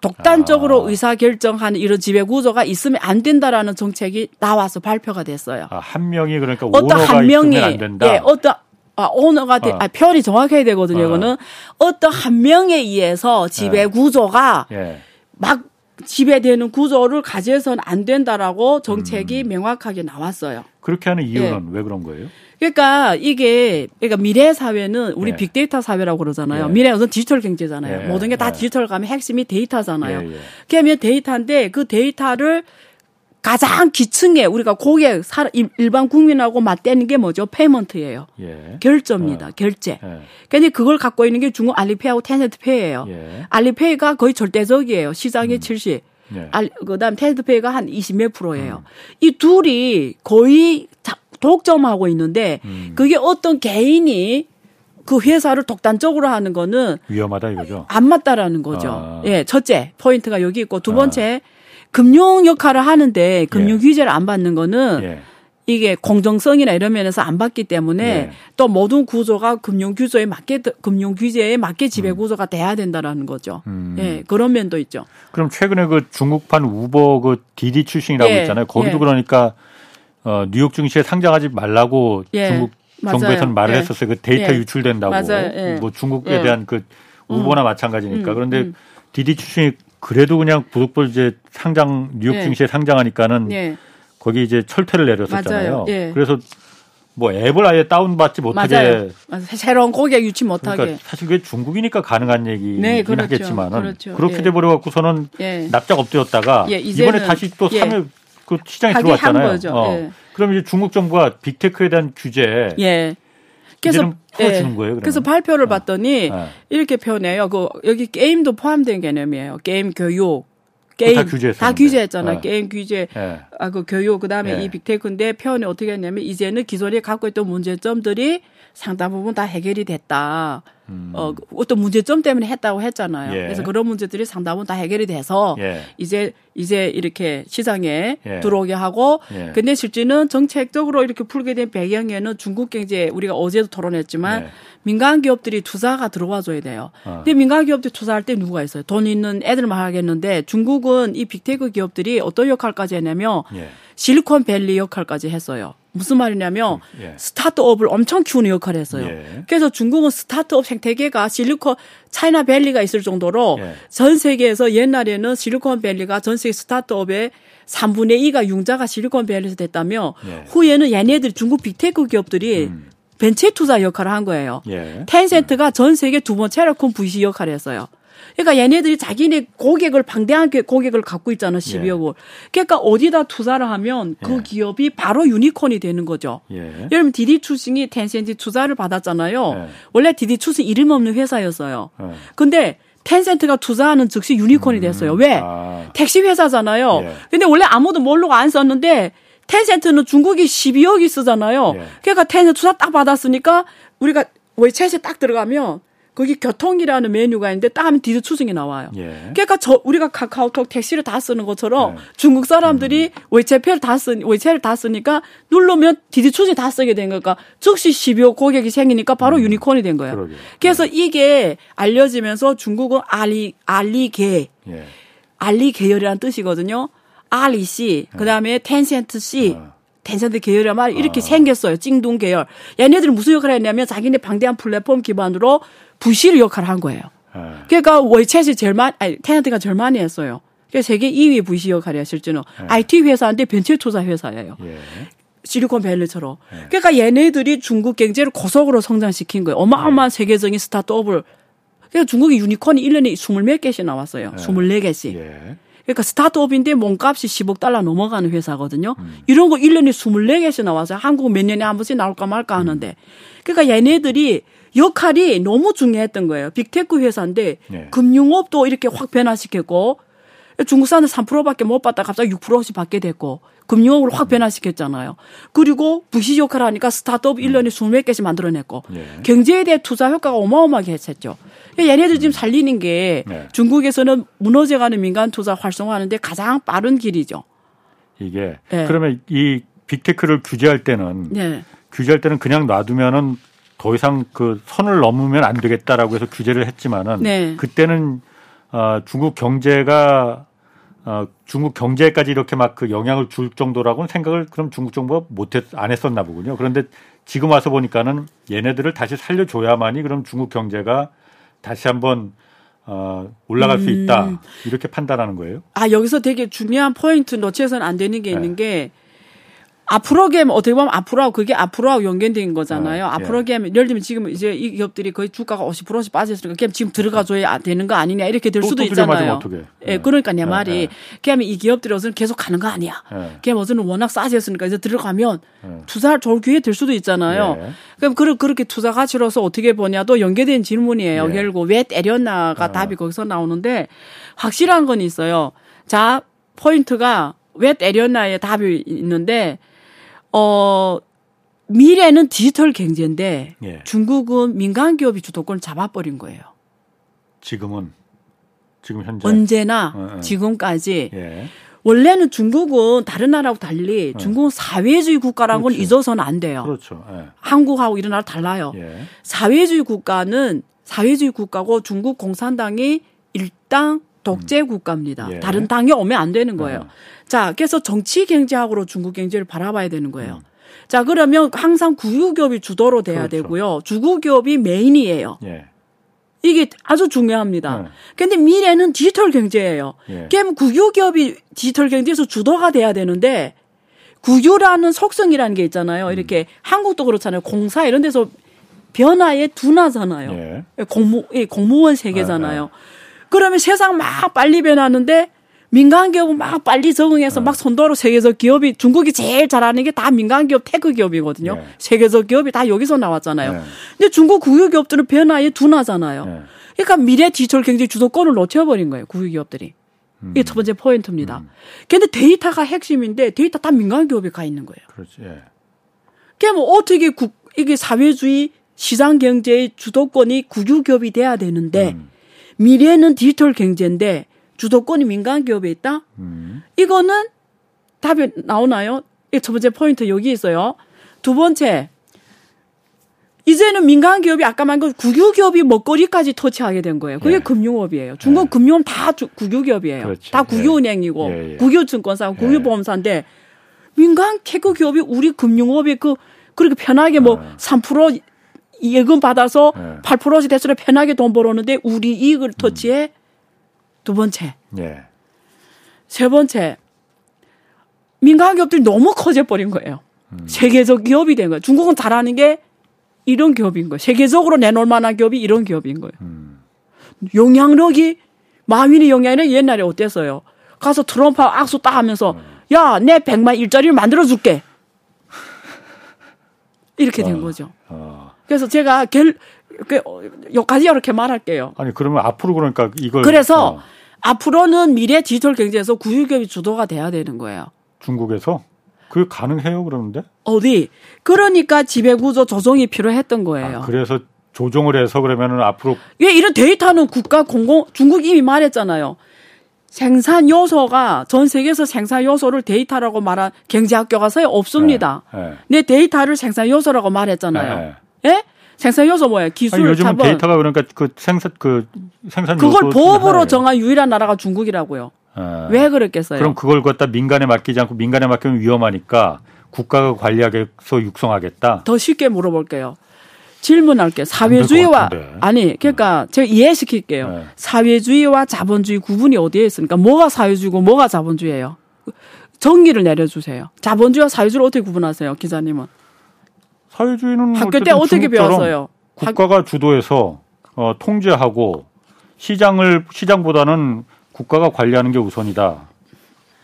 Speaker 3: 독단적으로 아. 의사 결정하는 이런 지배 구조가 있으면 안 된다라는 정책이 나와서 발표가 됐어요.
Speaker 1: 아, 한 명이 그러니까 어떤 한 명이. 예,
Speaker 3: 어떤 아, 오너가 돼, 어. 아, 표현이 정확해야 되거든요. 어. 이거는 어떤 한 명에 의해서 지배 예. 구조가 예. 막 지배되는 구조를 가져서는 안 된다라고 정책이 음. 명확하게 나왔어요.
Speaker 1: 그렇게 하는 이유는 예. 왜 그런 거예요?
Speaker 3: 그러니까 이게 그러니까 미래 사회는 우리 예. 빅데이터 사회라고 그러잖아요. 예. 미래는 디지털 경제잖아요. 예. 모든 게 다 디지털 가면 핵심이 데이터잖아요. 예, 예. 그러면 데이터인데 그 데이터를 가장 기층에 우리가 고객 일반 국민하고 맞대는 게 뭐죠? payment예요. 예. 결제입니다. 어. 결제. 예. 근데 그걸 갖고 있는 게 중국 알리페이하고 텐센트페이예요. 예. 알리페이가 거의 절대적이에요. 시장의 음. 70. 예. 알, 그다음 텐센트페이가 한 20몇 프로예요. 음. 이 둘이 거의 독점하고 있는데 음. 그게 어떤 개인이 그 회사를 독단적으로 하는 거는
Speaker 1: 위험하다 이거죠.
Speaker 3: 안 맞다라는 거죠. 아. 예, 첫째 포인트가 여기 있고 두 번째 아. 금융 역할을 하는데 금융 예. 규제를 안 받는 거는 예. 이게 공정성이나 이런 면에서 안 받기 때문에 예. 또 모든 구조가 금융 규제에 맞게 금융 규제에 맞게 지배 음. 구조가 돼야 된다라는 거죠. 음. 예, 그런 면도 있죠.
Speaker 1: 그럼 최근에 그 중국판 우버 그 디디 출신이라고 예. 있잖아요. 거기도 예. 그러니까 어 뉴욕 증시에 상장하지 말라고 예. 중국 정부에서는 말을 예. 했었어요. 그 데이터 유출된다고. 뭐 중국에 대한 그 우버나 음. 마찬가지니까. 음. 그런데 음. 디디 출신이 그래도 그냥 부속볼 이제 상장 뉴욕 예. 증시에 상장하니까는 예. 거기 이제 철퇴를 내렸었잖아요. 예. 그래서 뭐 앱을 아예 다운받지 못하게 맞아요.
Speaker 3: 맞아요. 새로운 고객 유치 못하게.
Speaker 1: 그러니까 사실 그게 중국이니까 가능한 얘기긴 네, 그렇죠. 하겠지만은 그렇죠. 그렇게 예. 돼버려 갖고서는 예. 납작 엎드렸다가 예, 이번에 다시 또 예. 참여 그 시장에 들어왔잖아요. 어. 그럼 이제 중국 정부가 빅테크에 대한 규제 예. 그래서 풀어주는 예. 거예요. 그러면?
Speaker 3: 그래서 발표를 어. 봤더니 어. 이렇게 표현해요. 그 여기 게임도 포함된 개념이에요. 게임 교육. 게임 다, 다 규제했잖아요. 네. 게임 규제, 네. 아그 교육 그 다음에 네. 이 빅테크인데 표현이 어떻게 했냐면 이제는 기존에 갖고 있던 문제점들이 상당 부분 다 해결이 됐다. 음. 어, 어떤 문제점 때문에 했다고 했잖아요. 예. 그래서 그런 문제들이 부분 다 해결이 돼서 예. 이제 이제 이렇게 시장에 예. 들어오게 하고 예. 근데 실제는 정책적으로 이렇게 풀게 된 배경에는 중국 경제 우리가 어제도 토론했지만 예. 민간 기업들이 투자가 들어와 줘야 돼요. 어. 근데 민간 기업들 투자할 때 누가 있어요? 돈 있는 애들만 하겠는데 중국은 이 빅테크 기업들이 어떤 역할까지 했냐면 예. 실리콘밸리 역할까지 했어요. 무슨 말이냐면 음, 예. 스타트업을 엄청 키우는 역할을 했어요. 예. 그래서 중국은 스타트업 생태계가 실리콘 차이나 밸리가 있을 정도로 예. 전 세계에서 옛날에는 실리콘 밸리가 전 세계 스타트업의 3분의 2가 융자가 실리콘 밸리에서 됐다면 예. 후에는 얘네들 중국 빅테크 기업들이 음. 벤처 투자 역할을 한 거예요. 예. 텐센트가 전 세계 두 번째로 큰 VC 역할을 했어요. 그러니까 얘네들이 자기네 고객을 방대한 고객을 갖고 있잖아 12억을. 예. 그러니까 어디다 투자를 하면 그 예. 기업이 바로 유니콘이 되는 거죠. 예. 여러분 디디 추싱이 텐센트 투자를 받았잖아요. 예. 원래 디디 추싱 이름 없는 회사였어요. 예. 근데 텐센트가 투자하는 즉시 유니콘이 음. 됐어요. 왜? 아. 택시 회사잖아요. 예. 근데 원래 아무도 모르고 안 썼는데 텐센트는 중국이 12억이 쓰잖아요. 예. 그러니까 텐센트 투자 딱 받았으니까 우리가 웨챗에 딱 들어가면 거기 교통이라는 메뉴가 있는데 딱 하면 디디 추싱이 나와요. 예. 그러니까 저 우리가 카카오톡 택시를 다 쓰는 것처럼 예. 중국 사람들이 음. WeChat Pay를 다 쓰, WeChat을 다 쓰니까 누르면 디디 추싱이 다 쓰게 된 거니까 즉시 12억 고객이 생기니까 바로 음. 유니콘이 된 거예요. 그러게. 그래서 네. 이게 알려지면서 중국은 알리 알리계 예. 알리 계열이라는 뜻이거든요. 알리 씨, 그 다음에 텐센트 씨, 어. 텐센트 계열이란 말 이렇게 어. 생겼어요. 찡둥 계열. 얘네들은 무슨 역할을 했냐면 자기네 방대한 플랫폼 기반으로 부실 역할을 한 거예요. 네. 그러니까 월챗이 제일 많이, 아니, 테나트가 제일 많이 했어요. 그래서 세계 2위 부실 역할이야, 실제는. 네. IT 회사인데 벤처 투자 회사예요. 예. 실리콘밸리처럼. 네. 그러니까 얘네들이 중국 경제를 고속으로 성장시킨 거예요. 어마어마한 네. 세계적인 스타트업을. 그러니까 중국의 유니콘이 1년에 20몇 개씩 나왔어요. 네. 24개씩. 예. 그러니까 스타트업인데 몸값이 10억 달러 넘어가는 회사거든요. 음. 이런 거 1년에 24개씩 나와서 한국 몇 년에 한 번씩 나올까 말까 하는데. 그러니까 얘네들이 역할이 너무 중요했던 거예요. 빅테크 회사인데 네. 금융업도 이렇게 확 변화시켰고 중국 사람들 3%밖에 못 받다 갑자기 6%씩 받게 됐고 금융업으로 확 음. 변화시켰잖아요. 그리고 VC 역할을 하니까 스타트업 1년에 음. 20몇 개씩 만들어냈고 네. 경제에 대해 투자 효과가 어마어마하게 했었죠. 얘네들 지금 살리는 게 네. 중국에서는 무너져가는 민간 투자 활성화하는데 가장 빠른 길이죠.
Speaker 1: 이게 네. 그러면 이 빅테크를 규제할 때는 네. 규제할 때는 그냥 놔두면은 더 이상 그 선을 넘으면 안 되겠다라고 해서 규제를 했지만은 네. 그때는 어, 중국 경제가 어, 중국 경제까지 이렇게 막 그 영향을 줄 정도라고는 생각을 그럼 중국 정부가 못했 안 했었나 보군요. 그런데 지금 와서 보니까는 얘네들을 다시 살려줘야만이 그럼 중국 경제가 다시 한번 어, 올라갈 음. 수 있다 음. 이렇게 판단하는 거예요.
Speaker 3: 아 여기서 되게 중요한 포인트 놓치서는 안 되는 게 있는 네. 게 앞으로 게임 어떻게 보면 앞으로하고 그게 앞으로하고 연결된 거잖아요. 어, 앞으로 게임 예. 예를 들면 지금 이제 이 기업들이 거의 주가가 50%씩 빠졌으니까 게임 지금 들어가줘야 되는 거 아니냐 이렇게 될 수도 있잖아요. 어떻게. 예, 네. 그러니까 내 네, 말이 게임 이 기업들이 어서는 계속 가는 거 아니야. 네. 게임 어서는 워낙 싸졌으니까 이제 들어가면 네. 투자할 좋을 기회 될 수도 있잖아요. 네. 그럼 그 그렇게 투자 가치로서 어떻게 보냐도 연계된 질문이에요. 네. 결국 왜 때렸나가 어. 답이 거기서 나오는데 확실한 건 있어요. 자 포인트가 왜 때렸나에 답이 있는데 어, 미래는 디지털 경제인데 예. 중국은 민간 기업이 주도권을 잡아버린 거예요.
Speaker 1: 지금은 지금 현재
Speaker 3: 언제나 어, 어. 지금까지 예. 원래는 중국은 다른 나라하고 달리 어. 중국은 사회주의 국가라는 그렇죠. 건 잊어서는 안 돼요.
Speaker 1: 그렇죠. 예.
Speaker 3: 한국하고 이런 나라 달라요. 예. 사회주의 국가는 사회주의 국가고 중국 공산당이 일당 독재 음. 국가입니다. 예. 다른 당이 오면 안 되는 거예요. 어. 자, 그래서 정치 경제학으로 중국 경제를 바라봐야 되는 거예요. 음. 자, 그러면 항상 국유기업이 주도로 돼야 그렇죠. 되고요. 주국기업이 메인이에요. 예. 이게 아주 중요합니다. 네. 근데 미래는 디지털 경제예요. 예. 그럼 국유기업이 디지털 경제에서 주도가 돼야 되는데 국유라는 속성이라는 게 있잖아요. 음. 이렇게 한국도 그렇잖아요. 공사 이런 데서 변화에 둔하잖아요. 예. 공무 공무원 세계잖아요. 아, 아. 그러면 세상 막 빨리 변하는데 민간 기업은 막 빨리 적응해서 막 선도로 세계적 기업이 중국이 제일 잘하는 게 다 민간 기업 테크 기업이거든요. 네. 세계적 기업이 다 여기서 나왔잖아요. 네. 근데 중국 국유 기업들은 변화에 둔하잖아요. 네. 그러니까 미래 디지털 경제 주도권을 놓쳐버린 거예요. 국유 기업들이. 음. 이게 첫 번째 포인트입니다. 음. 근데 데이터가 핵심인데 데이터 다 민간 기업에 가 있는 거예요.
Speaker 1: 그렇지. 예.
Speaker 3: 그게 뭐 어떻게 국 이게 사회주의 시장 경제의 주도권이 국유 기업이 돼야 되는데 음. 미래는 디지털 경제인데 주도권이 민간 기업에 있다? 음. 이거는 답이 나오나요? 첫 번째 포인트 여기 있어요. 두 번째, 이제는 민간 기업이 아까 말한 그 국유 기업이 먹거리까지 터치하게 된 거예요. 그게 예. 금융업이에요. 중국 예. 금융업 다 국유 기업이에요. 그렇죠. 다 국유은행이고 예. 예. 국유증권사, 예. 국유보험사인데 민간 캐그 기업이 우리 금융업에 그 그렇게 편하게 뭐3% 예금 받아서 예. 8%씩 대출에 편하게 돈 벌었는데 우리 이익을 터치해 두 번째. 예. 세 번째. 민간 기업들이 너무 커져버린 거예요. 음. 세계적 기업이 된 거예요. 중국은 잘하는 게 이런 기업인 거예요. 세계적으로 내놓을 만한 기업이 이런 기업인 거예요. 음. 영향력이 마윈의 영향력이 옛날에 어땠어요? 가서 트럼프 악수 딱 하면서 음. 야, 내 100만 일자리를 만들어 줄게. 이렇게 된 어. 거죠. 어. 그래서 제가 결, 그, 여기까지 이렇게 말할게요.
Speaker 1: 아니, 그러면 앞으로 그러니까 이걸.
Speaker 3: 그래서 어. 앞으로는 미래 디지털 경제에서 구유기업이 주도가 돼야 되는 거예요.
Speaker 1: 중국에서? 그게 가능해요, 그러는데?
Speaker 3: 어디? 그러니까 지배구조 조정이 필요했던 거예요.
Speaker 1: 아, 그래서 조정을 해서 그러면은 앞으로.
Speaker 3: 왜 이런 데이터는 국가 공공, 중국 이미 말했잖아요. 생산 요소가 전 세계에서 생산 요소를 데이터라고 말한 경제학 교과서요 없습니다. 네, 네. 내 데이터를 생산 요소라고 말했잖아요. 네, 네. 예? 생산 요소 뭐예요? 기술
Speaker 1: 아니, 자본. 데이터가 그러니까 그 생산 그 생산
Speaker 3: 그걸 법으로 정한 유일한 나라가 중국이라고요. 아, 왜 그랬겠어요?
Speaker 1: 그럼 그걸 갖다 민간에 맡기지 않고 민간에 맡기면 위험하니까 국가가 관리하게서 육성하겠다.
Speaker 3: 더 쉽게 물어볼게요. 질문할게요. 사회주의와 아니 그러니까 네. 제가 이해시킬게요. 네. 사회주의와 자본주의 구분이 어디에 있습니까? 뭐가 사회주의고 뭐가 자본주의예요? 정리를 내려주세요. 자본주의와 사회주의를 어떻게 구분하세요, 기자님은?
Speaker 1: 사회주의는
Speaker 3: 학교 때 어떻게 배웠어요?
Speaker 1: 국가가 주도해서 어, 통제하고 시장을 시장보다는 국가가 관리하는 게 우선이다.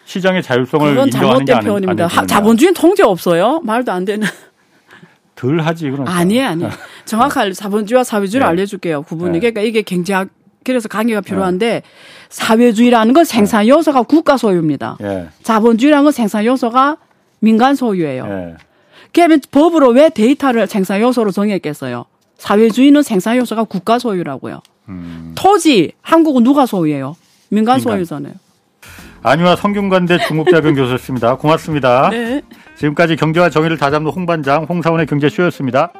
Speaker 1: 시장의 자율성을
Speaker 3: 그건
Speaker 1: 인정하는
Speaker 3: 잘못된 표현입니다. 하, 자본주의는 통제 없어요. 말도 안 되는.
Speaker 1: 덜 하지 그럼.
Speaker 3: 아니에요, 아니에요. 정확한 자본주의와 사회주의를 네. 알려줄게요. 구분이. 네. 그러니까 이게 경제학 그래서 강의가 필요한데 네. 사회주의라는 건 생산 요소가 국가 소유입니다. 네. 자본주의라는 건 생산 요소가 민간 소유예요. 네. 그러면 법으로 왜 데이터를 생산 요소로 정했겠어요? 사회주의는 생산 요소가 국가 소유라고요. 음. 토지 한국은 누가 소유해요? 민간 소유잖아요.
Speaker 1: 안유아 성균관대 중국대학원 교수였습니다. 고맙습니다. 네. 지금까지 경제와 정의를 다잡는 홍반장 홍사원의 경제쇼였습니다.